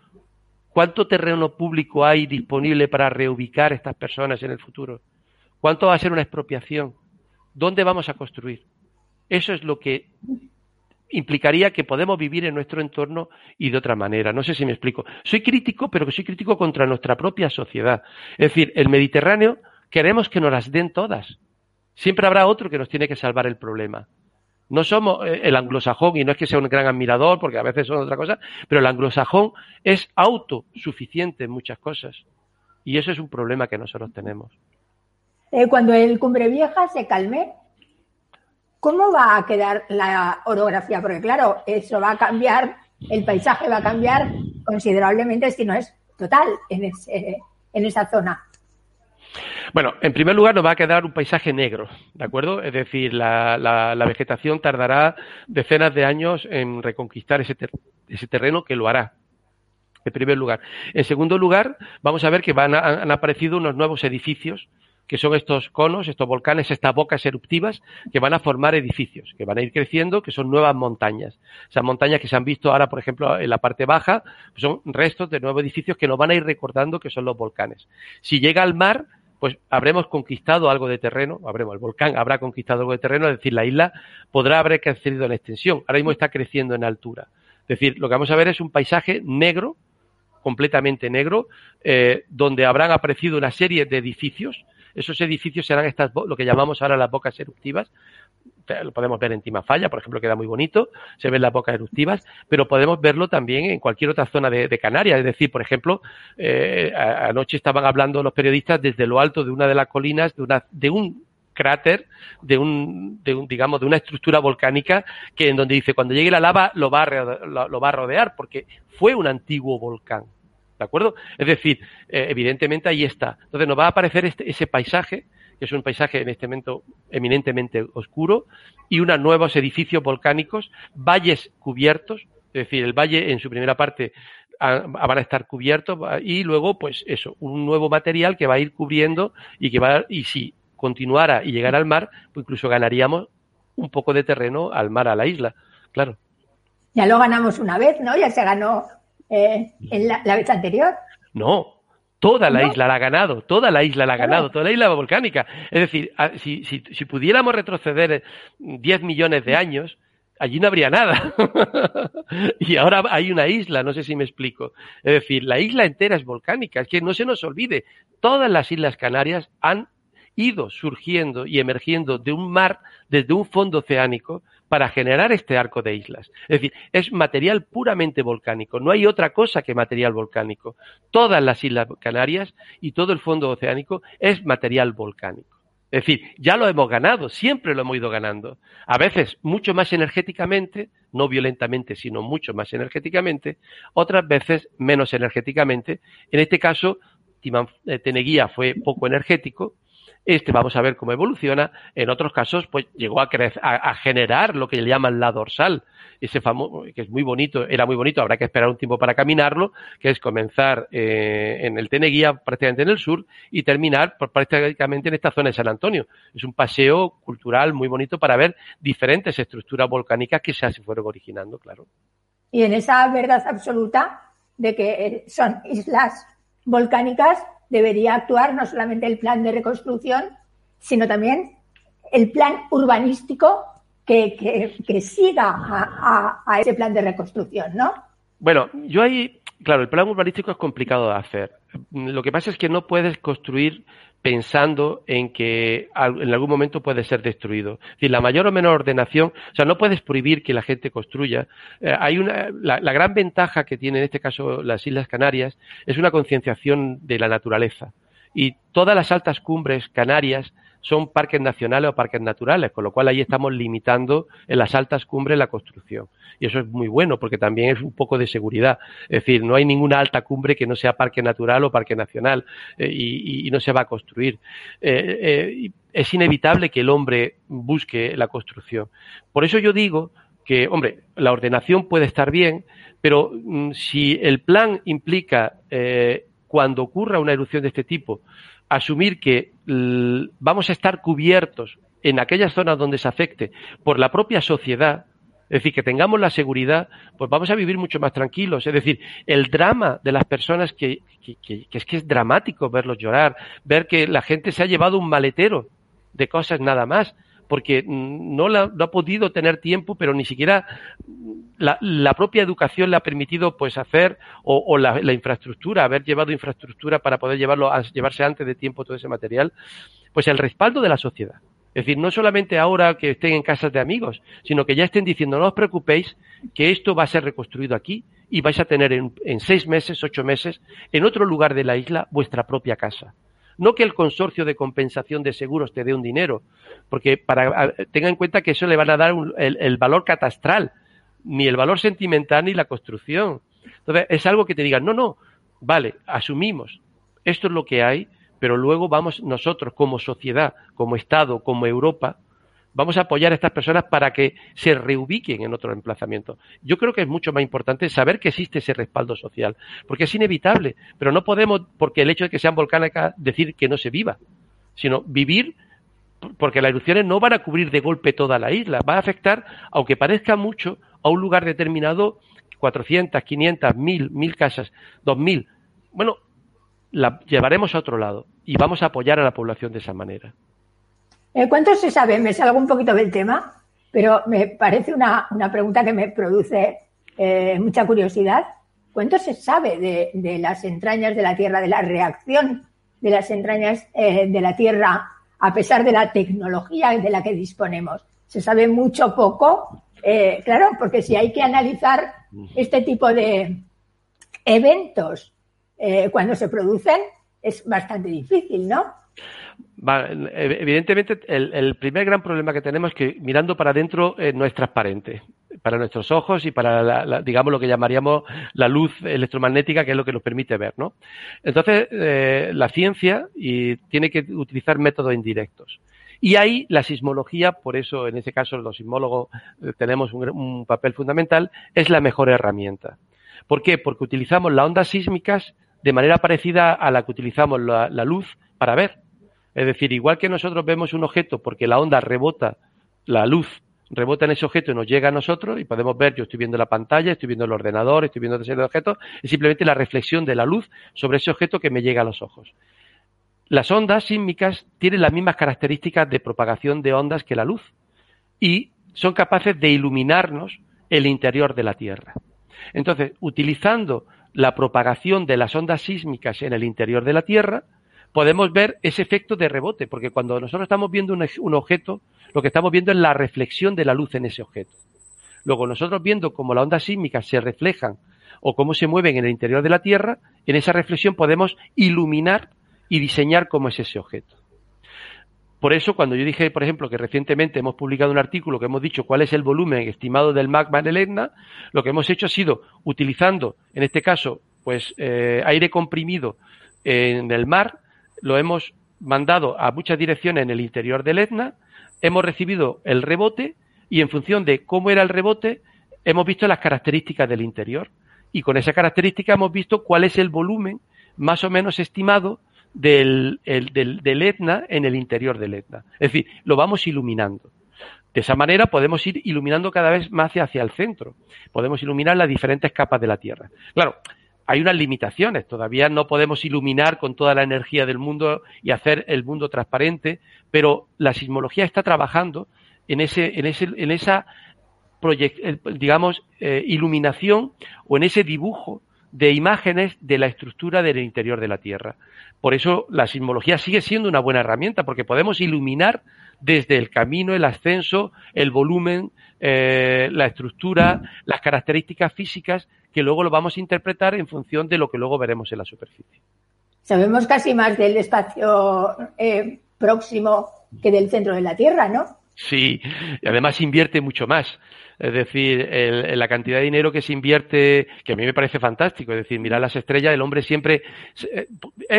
¿cuánto terreno público hay disponible para reubicar estas personas en el futuro? ¿Cuánto va a ser una expropiación? ¿Dónde vamos a construir? Eso es lo que implicaría que podemos vivir en nuestro entorno y de otra manera. No sé si me explico. Soy crítico, pero que soy crítico contra nuestra propia sociedad. Es decir, el Mediterráneo queremos que nos las den todas. Siempre habrá otro que nos tiene que salvar el problema. No somos eh, el anglosajón, y no es que sea un gran admirador, porque a veces son otra cosa, pero el anglosajón es autosuficiente en muchas cosas. Y eso es un problema que nosotros tenemos. Eh, cuando el Cumbre Vieja se calme, ¿cómo va a quedar la orografía? Porque claro, eso va a cambiar, el paisaje va a cambiar considerablemente, si no es total, en, ese, en esa zona. Bueno, en primer lugar nos va a quedar un paisaje negro, ¿de acuerdo? Es decir, la, vegetación tardará decenas de años en reconquistar ese, ese terreno que lo hará, en primer lugar. En segundo lugar, vamos a ver que van han aparecido unos nuevos edificios que son estos conos, estos volcanes, estas bocas eruptivas que van a formar edificios, que van a ir creciendo, que son nuevas montañas. Esas montañas que se han visto ahora, por ejemplo, en la parte baja, pues son restos de nuevos edificios que nos van a ir recordando que son los volcanes. Si llega al mar, pues habremos conquistado algo de terreno, habremos, el volcán habrá conquistado algo de terreno, es decir, la isla podrá haber crecido en extensión. Ahora mismo está creciendo en altura. Es decir, lo que vamos a ver es un paisaje negro, completamente negro, eh, donde habrán aparecido una serie de edificios esos edificios serán estas, lo que llamamos ahora las bocas eruptivas. Lo podemos ver en Timafalla, por ejemplo, queda muy bonito, se ven las bocas eruptivas, pero podemos verlo también en cualquier otra zona de, Canarias. Es decir, por ejemplo, eh, anoche estaban hablando los periodistas desde lo alto de una de las colinas de, una, de un cráter de un, de un, digamos, de una estructura volcánica que en donde dice cuando llegue la lava lo va lo va a rodear porque fue un antiguo volcán. ¿De acuerdo? Es decir, eh, evidentemente ahí está. Entonces nos va a aparecer este, ese paisaje, que es un paisaje en este momento eminentemente oscuro, y unos nuevos edificios volcánicos, valles cubiertos, es decir, el valle en su primera parte van a estar cubiertos y luego, pues eso, un nuevo material que va a ir cubriendo y que va, y si continuara y llegara al mar, pues incluso ganaríamos un poco de terreno al mar, a la isla, claro. Ya lo ganamos una vez, ¿no? Ya se ganó eh, en la, vez anterior. No, toda la isla la ha ganado, toda la isla la ha ganado, toda la isla volcánica. Es decir, si, si, si pudiéramos retroceder 10 millones de años, allí no habría nada. y ahora hay una isla, no sé si me explico. Es decir, la isla entera es volcánica, es que no se nos olvide, todas las islas Canarias han ido surgiendo y emergiendo de un mar, desde un fondo oceánico, para generar este arco de islas. Es decir, es material puramente volcánico, no hay otra cosa que material volcánico. Todas las Islas Canarias y todo el fondo oceánico es material volcánico. Es decir, ya lo hemos ganado, siempre lo hemos ido ganando. A veces mucho más energéticamente, no violentamente, sino mucho más energéticamente, otras veces menos energéticamente. En este caso, eh, Teneguía fue poco energético, Este vamos a ver cómo evoluciona. En otros casos, pues llegó a, a, generar lo que llaman la dorsal, ese famoso, que es muy bonito, era muy bonito, habrá que esperar un tiempo para caminarlo, que es comenzar eh, en el Teneguía, prácticamente en el sur, y terminar prácticamente en esta zona de San Antonio. Es un paseo cultural muy bonito para ver diferentes estructuras volcánicas que se fueron originando, claro. Y en esa verdad absoluta de que eh, son islas volcánicas, debería actuar no solamente el plan de reconstrucción, sino también el plan urbanístico que, que, siga a, a, ese plan de reconstrucción, ¿no? Bueno, yo ahí, claro, el plan urbanístico es complicado de hacer. Lo que pasa es que no puedes construir pensando en que en algún momento puede ser destruido. Es la mayor o menor ordenación, o sea, no puedes prohibir que la gente construya. Eh, hay una, la, la, gran ventaja que tiene en este caso las Islas Canarias es una concienciación de la naturaleza. Y todas las altas cumbres canarias son parques nacionales o parques naturales, con lo cual ahí estamos limitando en las altas cumbres la construcción. Y eso es muy bueno porque también es un poco de seguridad. Es decir, no hay ninguna alta cumbre que no sea parque natural o parque nacional eh, y, no se va a construir. Eh, eh, es inevitable que el hombre busque la construcción. Por eso yo digo que, hombre, la ordenación puede estar bien, pero mm, si el plan implica cuando ocurra una erupción de este tipo, asumir que vamos a estar cubiertos en aquellas zonas donde se afecte por la propia sociedad, es decir, que tengamos la seguridad, pues vamos a vivir mucho más tranquilos. Es decir, el drama de las personas que, que, es que es dramático verlos llorar, ver que la gente se ha llevado un maletero de cosas nada más porque no, no ha podido tener tiempo, pero ni siquiera la, propia educación le ha permitido pues hacer, o, la, infraestructura, haber llevado infraestructura para poder llevarlo a llevarse antes de tiempo todo ese material, pues el respaldo de la sociedad. Es decir, no solamente ahora que estén en casas de amigos, sino que ya estén diciendo, no os preocupéis, que esto va a ser reconstruido aquí y vais a tener en seis meses, ocho meses, en otro lugar de la isla, vuestra propia casa. No que el consorcio de compensación de seguros te dé un dinero, porque para, tenga en cuenta que eso le van a dar el, valor catastral, ni el valor sentimental ni la construcción. Entonces, es algo que te digan, no, no, vale, asumimos, esto es lo que hay, pero luego vamos nosotros como sociedad, como Estado, como Europa, vamos a apoyar a estas personas para que se reubiquen en otro emplazamiento. Yo creo que es mucho más importante saber que existe ese respaldo social, porque es inevitable, pero no podemos, porque el hecho de que sean volcánicas, decir que no se viva, sino vivir porque las erupciones no van a cubrir de golpe toda la isla, va a afectar, aunque parezca mucho, a un lugar determinado, 400, 500, 1000, 1000 casas, 2000. Bueno, la llevaremos a otro lado y vamos a apoyar a la población de esa manera. Eh, ¿Cuánto se sabe? Me salgo un poquito del tema, pero me parece una, pregunta que me produce eh, mucha curiosidad. ¿Cuánto se sabe de, las entrañas de la Tierra, de la reacción de las entrañas eh, de la Tierra a pesar de la tecnología de la que disponemos? Se sabe mucho poco, claro, porque si hay que analizar este tipo de eventos cuando se producen, es bastante difícil, ¿no? Evidentemente, el, primer gran problema que tenemos es que mirando para adentro eh, no es transparente para nuestros ojos y para, digamos, lo que llamaríamos la luz electromagnética, que es lo que nos permite ver, ¿no? Entonces, eh, la ciencia y tiene que utilizar métodos indirectos. Y ahí la sismología, por eso en ese caso los sismólogos eh, tenemos un, papel fundamental, es la mejor herramienta. ¿Por qué? Porque utilizamos las ondas sísmicas de manera parecida a la que utilizamos la luz para ver. Es decir, igual que nosotros vemos un objeto porque la onda rebota, la luz rebota en ese objeto y nos llega a nosotros y podemos ver, yo estoy viendo la pantalla, estoy viendo el ordenador, estoy viendo otra serie de objetos, es simplemente la reflexión de la luz sobre ese objeto que me llega a los ojos. Las ondas sísmicas tienen las mismas características de propagación de ondas que la luz y son capaces de iluminarnos el interior de la Tierra. Entonces, utilizando la propagación de las ondas sísmicas en el interior de la Tierra, podemos ver ese efecto de rebote, porque cuando nosotros estamos viendo un, objeto, lo que estamos viendo es la reflexión de la luz en ese objeto. Luego, nosotros viendo cómo las ondas sísmicas se reflejan o cómo se mueven en el interior de la Tierra, en esa reflexión podemos iluminar y diseñar cómo es ese objeto. Por eso, cuando yo dije, por ejemplo, que recientemente hemos publicado un artículo que hemos dicho cuál es el volumen estimado del magma en el Etna, lo que hemos hecho ha sido utilizando, en este caso, pues eh, aire comprimido en el mar, lo hemos mandado a muchas direcciones en el interior del Etna, hemos recibido el rebote y en función de cómo era el rebote, hemos visto las características del interior. Y con esa característica hemos visto cuál es el volumen más o menos estimado del, del, Etna en el interior del Etna. Es decir, lo vamos iluminando. De esa manera podemos ir iluminando cada vez más hacia el centro. Podemos iluminar las diferentes capas de la Tierra. Claro, hay unas limitaciones. Todavía no podemos iluminar con toda la energía del mundo y hacer el mundo transparente, pero la sismología está trabajando en, ese, en, ese, en esa digamos, eh, iluminación o en ese dibujo de imágenes de la estructura del interior de la Tierra. Por eso la sismología sigue siendo una buena herramienta, porque podemos iluminar desde el camino, el ascenso, el volumen, eh, la estructura, las características físicas, que luego lo vamos a interpretar en función de lo que luego veremos en la superficie. Sabemos casi más del espacio eh, próximo que del centro de la Tierra, ¿no? Sí, y además invierte mucho más. Es decir, la cantidad de dinero que se invierte, que a mí me parece fantástico. Es decir, mirar las estrellas, el hombre siempre. Eh,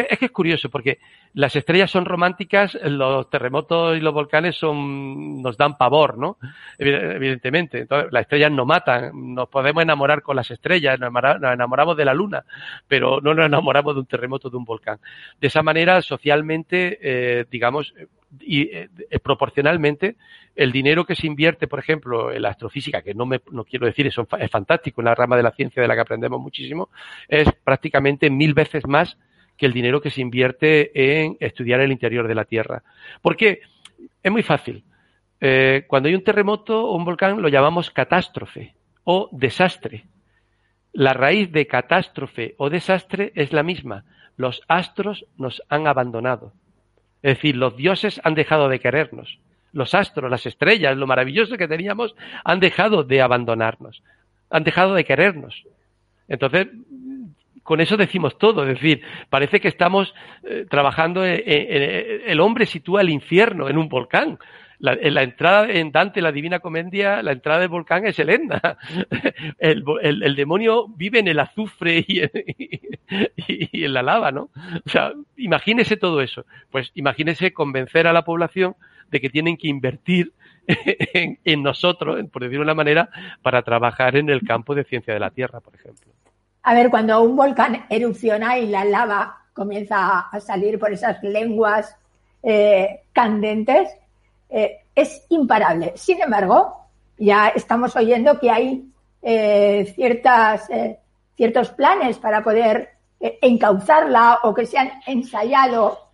es que es curioso, porque las estrellas son románticas, los terremotos y los volcanes son, nos dan pavor, ¿no? Evidentemente. Entonces, las estrellas no matan. Nos podemos enamorar con las estrellas, nos enamoramos de la luna, pero no nos enamoramos de un terremoto, de un volcán. De esa manera, socialmente, eh, digamos, y eh, proporcionalmente el dinero que se invierte, por ejemplo, en la astrofísica, que no, me, no quiero decir eso es fantástico, en la rama de la ciencia de la que aprendemos muchísimo, es prácticamente mil veces más que el dinero que se invierte en estudiar el interior de la Tierra. Porque es muy fácil. Eh, cuando hay un terremoto o un volcán lo llamamos catástrofe o desastre. La raíz de catástrofe o desastre es la misma. Los astros nos han abandonado. Es decir, los dioses han dejado de querernos. Los astros, las estrellas, lo maravilloso que teníamos, han dejado de abandonarnos. Han dejado de querernos. Entonces, con eso decimos todo. Es decir, parece que estamos eh, trabajando. En, el hombre sitúa el infierno en un volcán. La, en la entrada en Dante, la Divina Comedia, la entrada del volcán es el Etna. El, demonio vive en el azufre y, y, en la lava, ¿no? O sea, imagínese todo eso. Pues imagínese convencer a la población de que tienen que invertir en, en nosotros, por decirlo de una manera, para trabajar en el campo de ciencia de la Tierra, por ejemplo. A ver, cuando un volcán erupciona y la lava comienza a salir por esas lenguas eh, candentes, eh, es imparable. Sin embargo, ya estamos oyendo que hay eh, ciertas, ciertos planes para poder encauzarla o que se han ensayado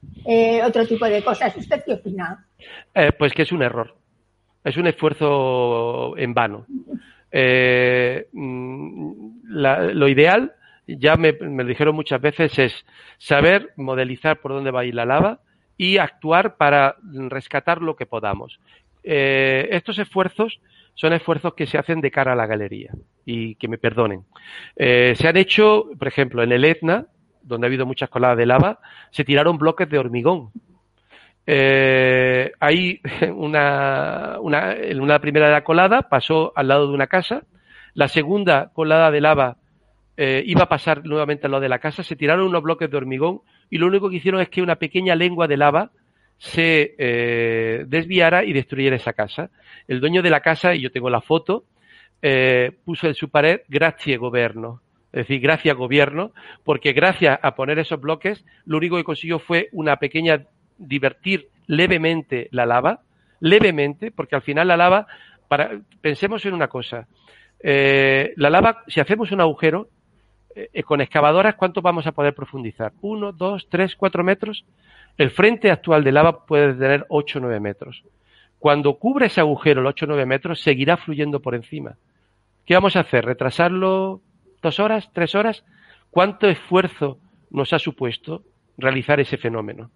otro tipo de cosas. ¿Usted qué opina? pues que es un error. Es un esfuerzo en vano. Eh, mm, lo ideal, ya me, lo dijeron muchas veces, es saber modelizar por dónde va a ir la lava y actuar para rescatar lo que podamos. Eh, estos esfuerzos son esfuerzos que se hacen de cara a la galería y que me perdonen. Eh, se han hecho, por ejemplo, en el Etna, donde ha habido muchas coladas de lava, se tiraron bloques de hormigón eh, hay una, una, en una primera de la colada pasó al lado de una casa, la segunda colada de lava eh, iba a pasar nuevamente al lado de la casa, se tiraron unos bloques de hormigón y lo único que hicieron es que una pequeña lengua de lava se eh, desviara y destruyera esa casa. El dueño de la casa, y yo tengo la foto, eh, puso en su pared gracias gobierno. Es decir, gracias gobierno, porque gracias a poner esos bloques, lo único que consiguió fue una pequeña divertir levemente la lava, levemente, porque al final la lava, para, pensemos en una cosa, eh, la lava, si hacemos un agujero, eh, con excavadoras, ¿cuánto vamos a poder profundizar? ¿Uno, dos, tres, cuatro metros? El frente actual de lava puede tener ocho o nueve metros. Cuando cubre ese agujero, los ocho o nueve metros, seguirá fluyendo por encima. ¿Qué vamos a hacer? ¿Retrasarlo dos horas, tres horas? ¿Cuánto esfuerzo nos ha supuesto realizar ese fenómeno?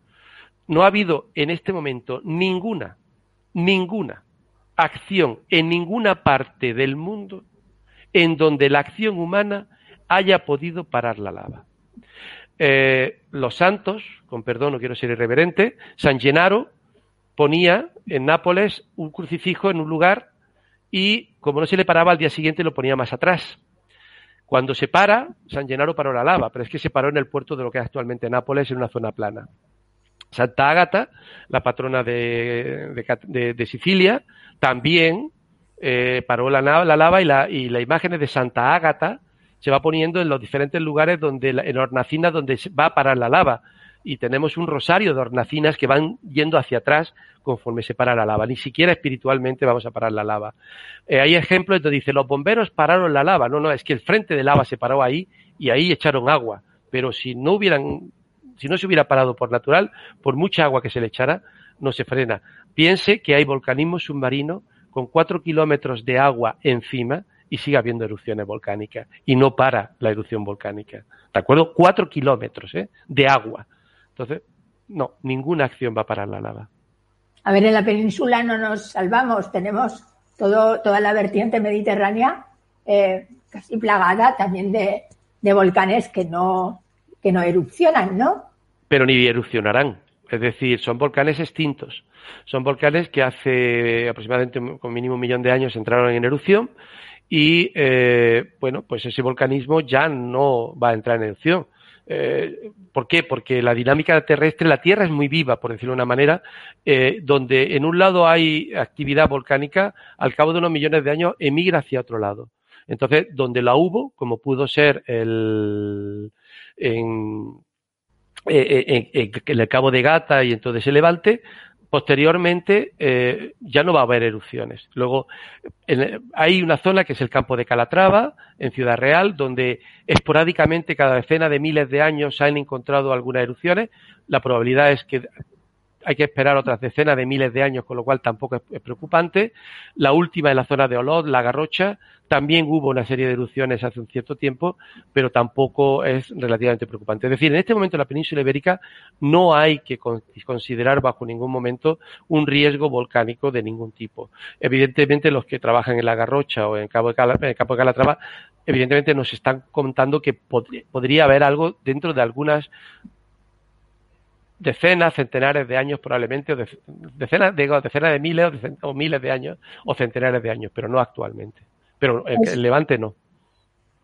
no ha habido en este momento ninguna, ninguna acción en ninguna parte del mundo en donde la acción humana haya podido parar la lava. Eh, los santos, con perdón, no quiero ser irreverente, San Gennaro ponía en Nápoles un crucifijo en un lugar y como no se le paraba al día siguiente lo ponía más atrás. Cuando se para, San Gennaro paró la lava, pero es que se paró en el puerto de lo que es actualmente Nápoles, en una zona plana. Santa Ágata, la patrona de, Sicilia, también eh, paró la, la lava y la, y imagen de Santa Ágata se va poniendo en los diferentes lugares donde en hornacinas donde va a parar la lava y tenemos un rosario de hornacinas que van yendo hacia atrás conforme se para la lava. Ni siquiera espiritualmente vamos a parar la lava. Eh, hay ejemplos donde dice, los bomberos pararon la lava. No, no, es que el frente de lava se paró ahí y ahí echaron agua. Pero si no hubieran, si no se hubiera parado por natural, por mucha agua que se le echara, no se frena. Piense que hay volcanismo submarino con cuatro kilómetros de agua encima y sigue habiendo erupciones volcánicas y no para la erupción volcánica. ¿De acuerdo? Cuatro kilómetros ¿eh? de agua. Entonces, no, ninguna acción va a parar la lava. A ver, en la península no nos salvamos, tenemos todo, toda la vertiente mediterránea eh, casi plagada también de, volcanes que no, que no erupcionan, ¿no? Pero ni erupcionarán. Es decir, son volcanes extintos. Son volcanes que hace aproximadamente con mínimo un millón de años entraron en erupción y, eh, bueno, pues ese volcanismo ya no va a entrar en erupción. Eh, ¿Por qué? Porque la dinámica terrestre, la Tierra es muy viva, por decirlo de una manera, eh, donde en un lado hay actividad volcánica, al cabo de unos millones de años emigra hacia otro lado. Entonces, donde la hubo, como pudo ser el, el Cabo de Gata y entonces el Levante, Posteriormente eh, ya no va a haber erupciones. Luego hay una zona que es el campo de Calatrava, en Ciudad Real, donde esporádicamente cada decena de miles de años se han encontrado algunas erupciones. La probabilidad es que hay que esperar otras decenas de miles de años, con lo cual tampoco es, preocupante. La última en la zona de Olot, la Garrocha, también hubo una serie de erupciones hace un cierto tiempo, pero tampoco es relativamente preocupante. Es decir, en este momento en la península ibérica no hay que considerar bajo ningún momento un riesgo volcánico de ningún tipo. Evidentemente, los que trabajan en la Garrocha o en, Cabo de Campo de Calatrava, evidentemente nos están contando que podría haber algo dentro de algunas decenas, centenares de años probablemente, o decenas, digo, decenas de miles o, miles de años, o centenares de años, pero no actualmente. Pero el, Levante no.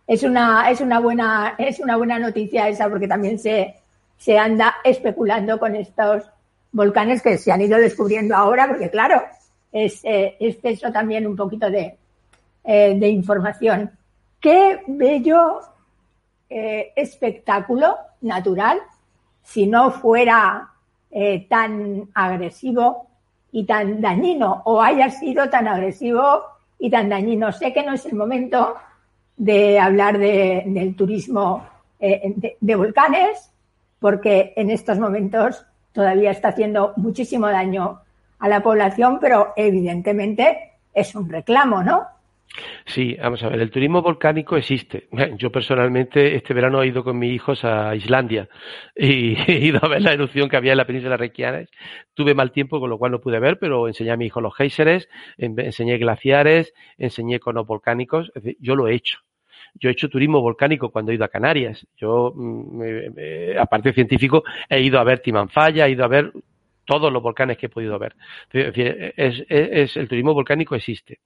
Es una, es una buena, es una buena noticia esa, porque también se, se anda especulando con estos volcanes que se han ido descubriendo ahora, porque claro, es, eh, eso también un poquito de, eh, de información. Qué bello eh, espectáculo natural si no fuera eh, tan agresivo y tan dañino o haya sido tan agresivo y tan dañino. Sé que no es el momento de hablar del turismo eh, de, volcanes, porque en estos momentos todavía está haciendo muchísimo daño a la población, pero evidentemente es un reclamo, ¿no? Sí, vamos a ver, el turismo volcánico existe. Yo personalmente este verano he ido con mis hijos a Islandia y he ido a ver la erupción que había en la península de Reykjanes. Tuve mal tiempo, con lo cual no pude ver, pero enseñé a mi hijo los géiseres, enseñé glaciares, enseñé conos volcánicos. yo lo he hecho. Yo he hecho turismo volcánico cuando he ido a Canarias. Yo, mm, aparte de científico, he ido a ver Timanfaya, he ido a ver todos los volcanes que he podido ver. es, el turismo volcánico existe.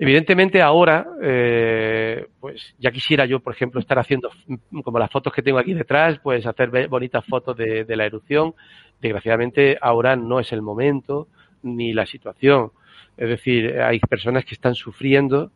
Evidentemente ahora, eh, pues ya quisiera yo, por ejemplo, estar haciendo, como las fotos que tengo aquí detrás, pues hacer bonitas fotos de, de la erupción. Desgraciadamente ahora no es el momento ni la situación. Es decir, hay personas que están sufriendo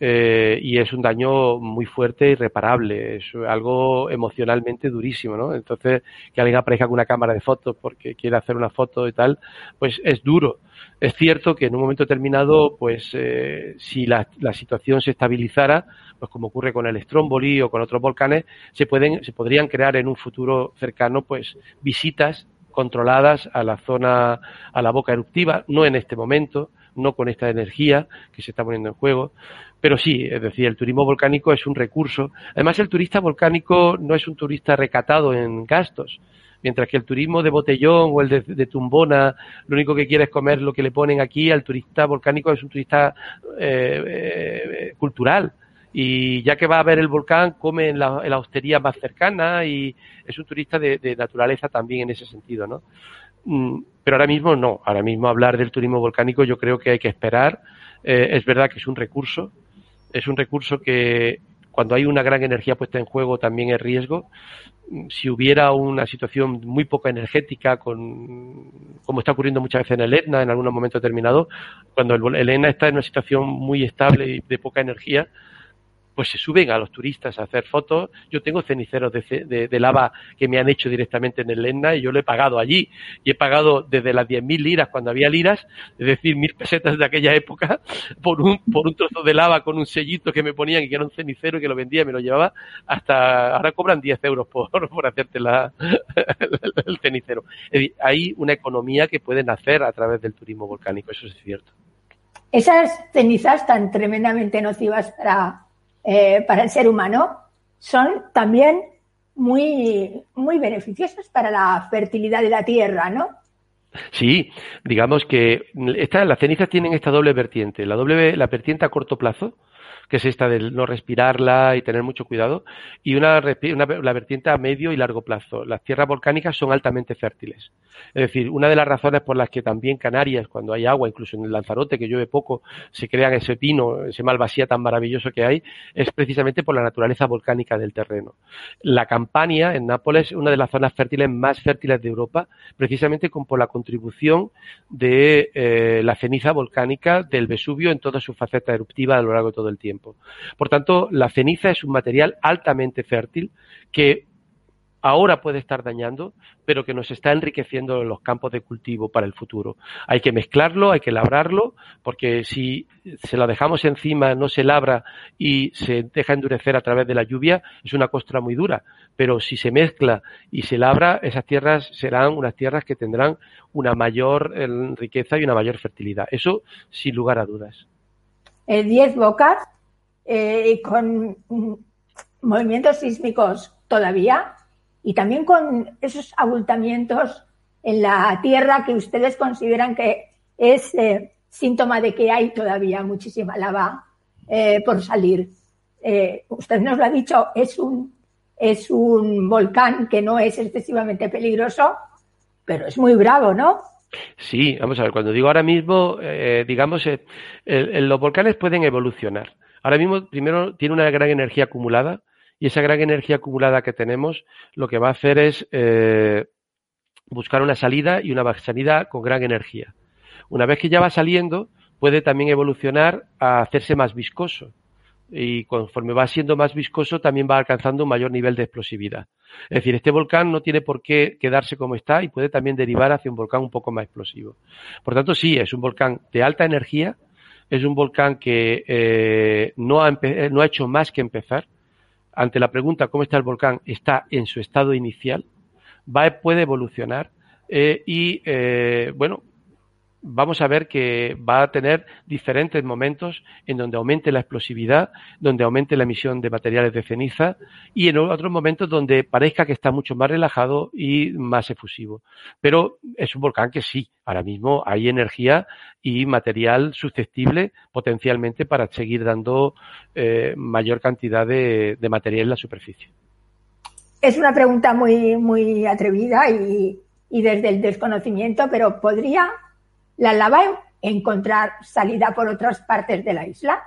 eh, y es un daño muy fuerte y irreparable, es algo emocionalmente durísimo, ¿no? Entonces, que alguien aparezca con una cámara de fotos porque quiere hacer una foto y tal, pues es duro. Es cierto que en un momento determinado, pues eh, si la, la, situación se estabilizara, pues como ocurre con el Stromboli o con otros volcanes, se pueden, se podrían crear en un futuro cercano, pues visitas controladas a la zona, a la boca eruptiva, no en este momento, no con esta energía que se está poniendo en juego, pero sí, es decir, el turismo volcánico es un recurso. Además, el turista volcánico no es un turista recatado en gastos. Mientras que el turismo de botellón o el de, tumbona, lo único que quiere es comer lo que le ponen aquí, al turista volcánico es un turista eh, eh, cultural. Y ya que va a ver el volcán, come en la, hostería más cercana y es un turista de, de naturaleza también en ese sentido, ¿no? Mm, pero ahora mismo no. Ahora mismo hablar del turismo volcánico yo creo que hay que esperar. Eh, es verdad que es un recurso, es un recurso que cuando hay una gran energía puesta en juego también es riesgo. Si hubiera una situación muy poca energética, con, como está ocurriendo muchas veces en el Etna en algún momento determinado, cuando el, el Etna está en una situación muy estable y de poca energía, pues se suben a los turistas a hacer fotos. Yo tengo ceniceros de, lava que me han hecho directamente en el Etna y yo lo he pagado allí. Y he pagado desde las 10.000 liras, cuando había liras, es decir, mil pesetas de aquella época, por un, por un trozo de lava con un sellito que me ponían y que era un cenicero y que lo vendía y me lo llevaba, hasta ahora cobran 10 euros por, por hacerte la, el cenicero. hay una economía que puede nacer a través del turismo volcánico, eso es cierto. Esas cenizas tan tremendamente nocivas para eh, para el ser humano son también muy, muy beneficiosas para la fertilidad de la tierra, ¿no? Sí, digamos que esta, las cenizas tienen esta doble vertiente, la doble la vertiente a corto plazo, que es esta de no respirarla y tener mucho cuidado, y una, la vertiente a medio y largo plazo. Las tierras volcánicas son altamente fértiles. Es decir, una de las razones por las que también Canarias, cuando hay agua, incluso en el Lanzarote, que llueve poco, se crean ese pino, ese malvasía tan maravilloso que hay, es precisamente por la naturaleza volcánica del terreno. La Campania, en Nápoles, es una de las zonas fértiles más fértiles de Europa, precisamente con, por la contribución de eh, la ceniza volcánica del Vesubio en toda su faceta eruptiva a lo largo de todo el tiempo. Por tanto, la ceniza es un material altamente fértil que ahora puede estar dañando, pero que nos está enriqueciendo en los campos de cultivo para el futuro. Hay que mezclarlo, hay que labrarlo, porque si se lo dejamos encima, no se labra y se deja endurecer a través de la lluvia, es una costra muy dura. Pero si se mezcla y se labra, esas tierras serán unas tierras que tendrán una mayor eh, riqueza y una mayor fertilidad. Eso sin lugar a dudas. El 10 bocas eh, con movimientos sísmicos todavía y también con esos abultamientos en la tierra que ustedes consideran que es eh, síntoma de que hay todavía muchísima lava eh, por salir. usted nos lo ha dicho, es un, es un volcán que no es excesivamente peligroso, pero es muy bravo, ¿no? Sí, vamos a ver, cuando digo ahora mismo, digamos, los volcanes pueden evolucionar. Ahora mismo, primero, tiene una gran energía acumulada y esa gran energía acumulada que tenemos lo que va a hacer es eh, buscar una salida y una salida con gran energía. Una vez que ya va saliendo, puede también evolucionar a hacerse más viscoso y conforme va siendo más viscoso también va alcanzando un mayor nivel de explosividad. Es decir, este volcán no tiene por qué quedarse como está y puede también derivar hacia un volcán un poco más explosivo. Por tanto, sí, es un volcán de alta energía, es un volcán que eh, no, ha no ha hecho más que empezar. Ante la pregunta cómo está el volcán, está en su estado inicial, va, puede evolucionar eh, y, eh, bueno, vamos a ver que va a tener diferentes momentos en donde aumente la explosividad, donde aumente la emisión de materiales de ceniza y en otros momentos donde parezca que está mucho más relajado y más efusivo. Pero es un volcán que sí, ahora mismo hay energía y material susceptible potencialmente para seguir dando eh, mayor cantidad de, material en la superficie. Es una pregunta muy, muy atrevida y, y desde el desconocimiento, pero ¿podría la lava encontrar salida por otras partes de la isla?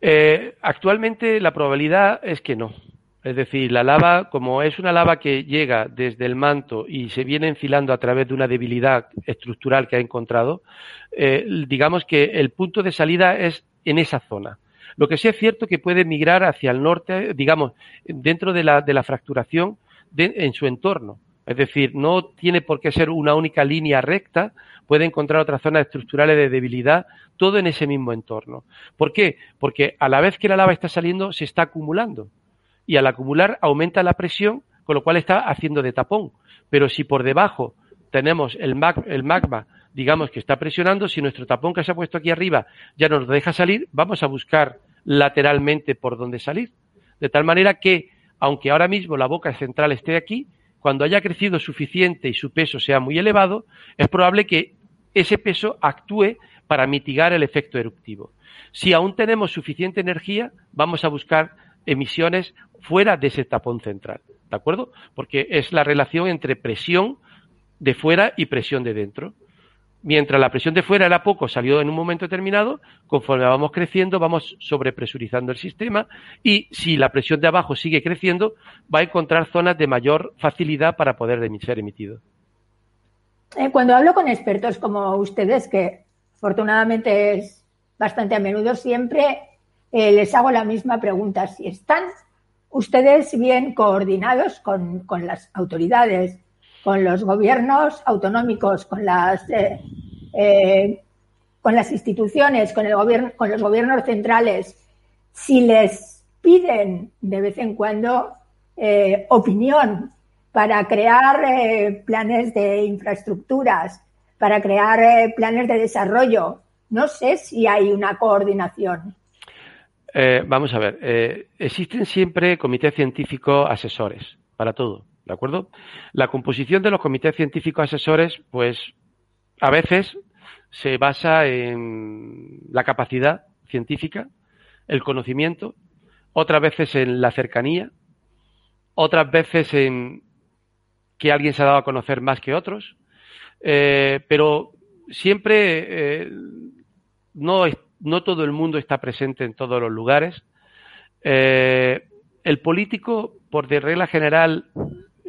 Eh, actualmente la probabilidad es que no. Es decir, la lava, como es una lava que llega desde el manto y se viene enfilando a través de una debilidad estructural que ha encontrado, eh, digamos que el punto de salida es en esa zona. Lo que sí es cierto que puede migrar hacia el norte, digamos, dentro de la, de la fracturación en su entorno. Es decir, no tiene por qué ser una única línea recta, puede encontrar otras zonas estructurales de debilidad, todo en ese mismo entorno. ¿Por qué? Porque a la vez que la lava está saliendo, se está acumulando. Y al acumular aumenta la presión, con lo cual está haciendo de tapón. Pero si por debajo tenemos el, magma, digamos que está presionando, si nuestro tapón que se ha puesto aquí arriba ya nos deja salir, vamos a buscar lateralmente por dónde salir. De tal manera que, aunque ahora mismo la boca central esté aquí, cuando haya crecido suficiente y su peso sea muy elevado, es probable que ese peso actúe para mitigar el efecto eruptivo. Si aún tenemos suficiente energía, vamos a buscar emisiones fuera de ese tapón central, ¿de acuerdo? Porque es la relación entre presión de fuera y presión de dentro. Mientras la presión de fuera era poco, salió en un momento determinado, conforme vamos creciendo, vamos sobrepresurizando el sistema y si la presión de abajo sigue creciendo, va a encontrar zonas de mayor facilidad para poder ser emitido. Eh, cuando hablo con expertos como ustedes, que afortunadamente es bastante a menudo, siempre eh, les hago la misma pregunta. Si están ustedes bien coordinados con, las autoridades, con los gobiernos autonómicos, con las, eh, eh, con las instituciones, con, el gobierno, con los gobiernos centrales, si les piden de vez en cuando opinión para crear planes de infraestructuras, para crear planes de desarrollo, no sé si hay una coordinación. Eh, vamos a ver, eh, existen siempre comités científicos asesores para todo, ¿de acuerdo? La composición de los comités científicos asesores, pues a veces se basa en la capacidad científica, el conocimiento, otras veces en la cercanía, otras veces en que alguien se ha dado a conocer más que otros, eh, pero siempre no, no todo el mundo está presente en todos los lugares. Eh, el político, por de regla general,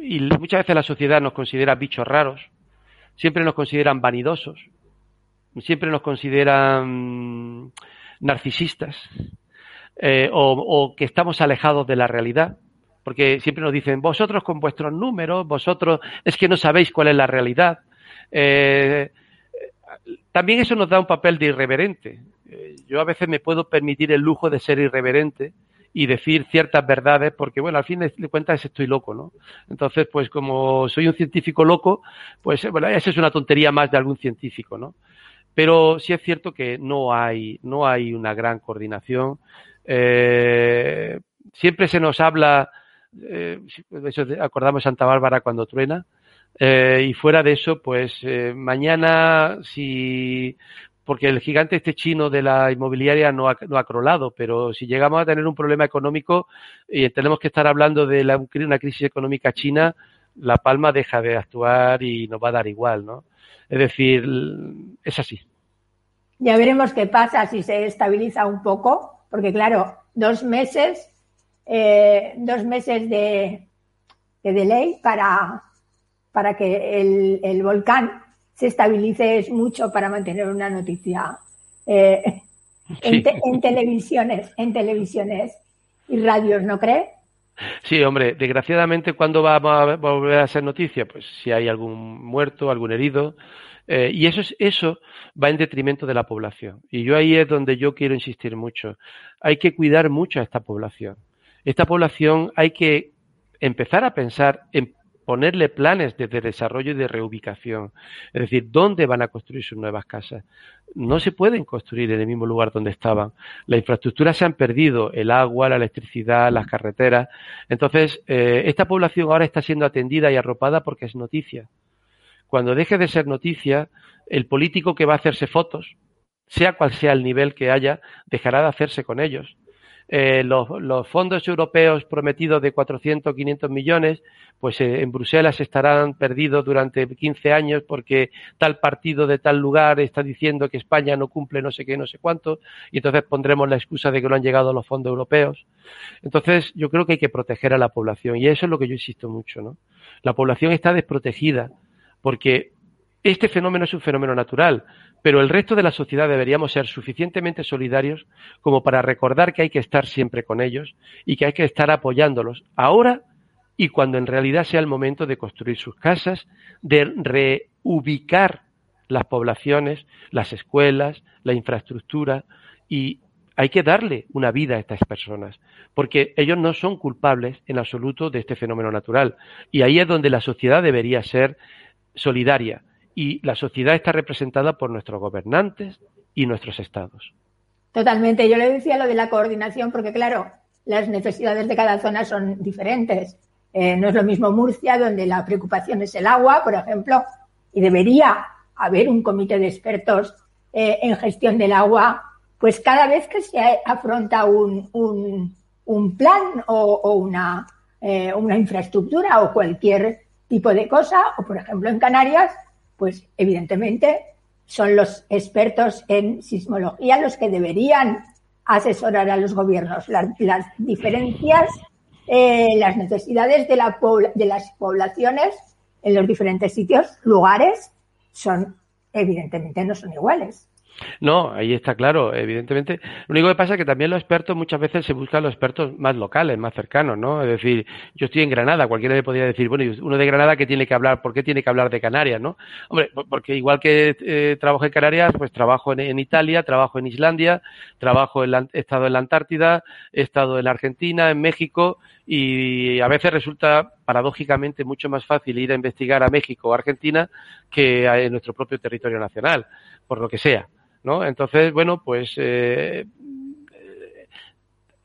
y muchas veces la sociedad nos considera bichos raros, siempre nos consideran vanidosos, siempre nos consideran narcisistas eh, o, que estamos alejados de la realidad, porque siempre nos dicen, vosotros con vuestros números, vosotros es que no sabéis cuál es la realidad. Eh, también eso nos da un papel de irreverente. Eh, yo a veces me puedo permitir el lujo de ser irreverente y decir ciertas verdades porque, bueno, al fin de cuentas estoy loco, ¿no? Entonces, pues como soy un científico loco, pues bueno, esa es una tontería más de algún científico, ¿no? Pero sí es cierto que no hay, no hay una gran coordinación. Eh, siempre se nos habla, eh, eso acordamos Santa Bárbara cuando truena, eh, y fuera de eso, pues eh, mañana, si porque el gigante este chino de la inmobiliaria no ha, no ha crolado, pero si llegamos a tener un problema económico y tenemos que estar hablando de la, una crisis económica china, La Palma deja de actuar y nos va a dar igual, ¿no? Es decir, es así. Ya veremos qué pasa si se estabiliza un poco, porque claro, dos meses, eh, dos meses de, de delay para, para que el, el volcán se estabilice es mucho para mantener una noticia eh, en, televisiones, en televisiones y radios, ¿no cree? Sí, hombre, desgraciadamente, ¿cuándo va a volver a ser noticia? Pues si hay algún muerto, algún herido. Eh, y eso, es, eso va en detrimento de la población. Y yo ahí es donde yo quiero insistir mucho. Hay que cuidar mucho a esta población. Esta población hay que empezar a pensar en ponerle planes de, desarrollo y de reubicación. Es decir, ¿dónde van a construir sus nuevas casas? No se pueden construir en el mismo lugar donde estaban. La infraestructura se han perdido, el agua, la electricidad, las carreteras. Entonces, eh, esta población ahora está siendo atendida y arropada porque es noticia. Cuando deje de ser noticia, el político que va a hacerse fotos, sea cual sea el nivel que haya, dejará de hacerse con ellos. Eh, los, fondos europeos prometidos de 400 o 500 millones, pues eh, en Bruselas estarán perdidos durante 15 años porque tal partido de tal lugar está diciendo que España no cumple no sé qué, no sé cuánto, y entonces pondremos la excusa de que no han llegado los fondos europeos. Entonces, yo creo que hay que proteger a la población, y eso es lo que yo insisto mucho, ¿no? La población está desprotegida porque este fenómeno es un fenómeno natural, pero el resto de la sociedad deberíamos ser suficientemente solidarios como para recordar que hay que estar siempre con ellos y que hay que estar apoyándolos ahora y cuando en realidad sea el momento de construir sus casas, de reubicar las poblaciones, las escuelas, la infraestructura y hay que darle una vida a estas personas, porque ellos no son culpables en absoluto de este fenómeno natural. Y ahí es donde la sociedad debería ser solidaria, y la sociedad está representada por nuestros gobernantes y nuestros estados. Totalmente. Yo le decía lo de la coordinación porque, claro, las necesidades de cada zona son diferentes. Eh, no es lo mismo Murcia, donde la preocupación es el agua, por ejemplo, y debería haber un comité de expertos eh, en gestión del agua, pues cada vez que se afronta un, plan o, eh, una infraestructura o cualquier tipo de cosa, o por ejemplo en Canarias, pues evidentemente son los expertos en sismología los que deberían asesorar a los gobiernos. Las, diferencias, eh, las necesidades de, la, de las poblaciones en los diferentes sitios, lugares, son evidentemente no son iguales. No, ahí está claro, evidentemente. Lo único que pasa es que también los expertos muchas veces se buscan los expertos más locales, más cercanos, ¿no? Es decir, yo estoy en Granada, cualquiera le podría decir, bueno, uno de Granada que tiene que hablar, ¿por qué tiene que hablar de Canarias, no? Hombre, porque igual que eh, trabajo en Canarias, pues trabajo en, Italia, trabajo en Islandia, trabajo en he estado en la Antártida, he estado en la Argentina, en México, y a veces resulta paradójicamente mucho más fácil ir a investigar a México o Argentina que en nuestro propio territorio nacional, por lo que sea. ¿no? Entonces, bueno, pues eh,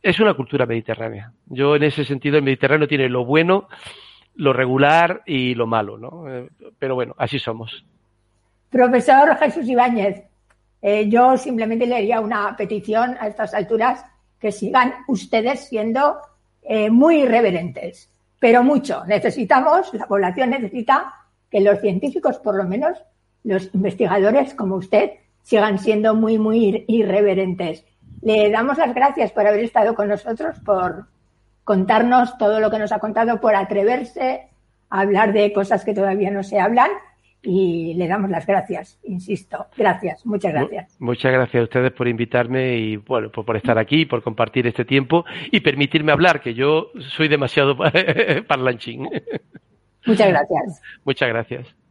es una cultura mediterránea. Yo en ese sentido el Mediterráneo tiene lo bueno, lo regular y lo malo, ¿no? Eh, pero bueno, así somos. Profesor Jesús Ibáñez, eh, yo simplemente le haría una petición a estas alturas que sigan ustedes siendo muy irreverentes, pero mucho. Necesitamos, la población necesita que los científicos, por lo menos los investigadores como usted, sigan siendo muy, muy irreverentes. Le damos las gracias por haber estado con nosotros, por contarnos todo lo que nos ha contado, por atreverse a hablar de cosas que todavía no se hablan y le damos las gracias, insisto. Gracias, muchas gracias. Muchas gracias a ustedes por invitarme y bueno, por, estar aquí, por compartir este tiempo y permitirme hablar, que yo soy demasiado parlanchín. Muchas gracias. Muchas gracias.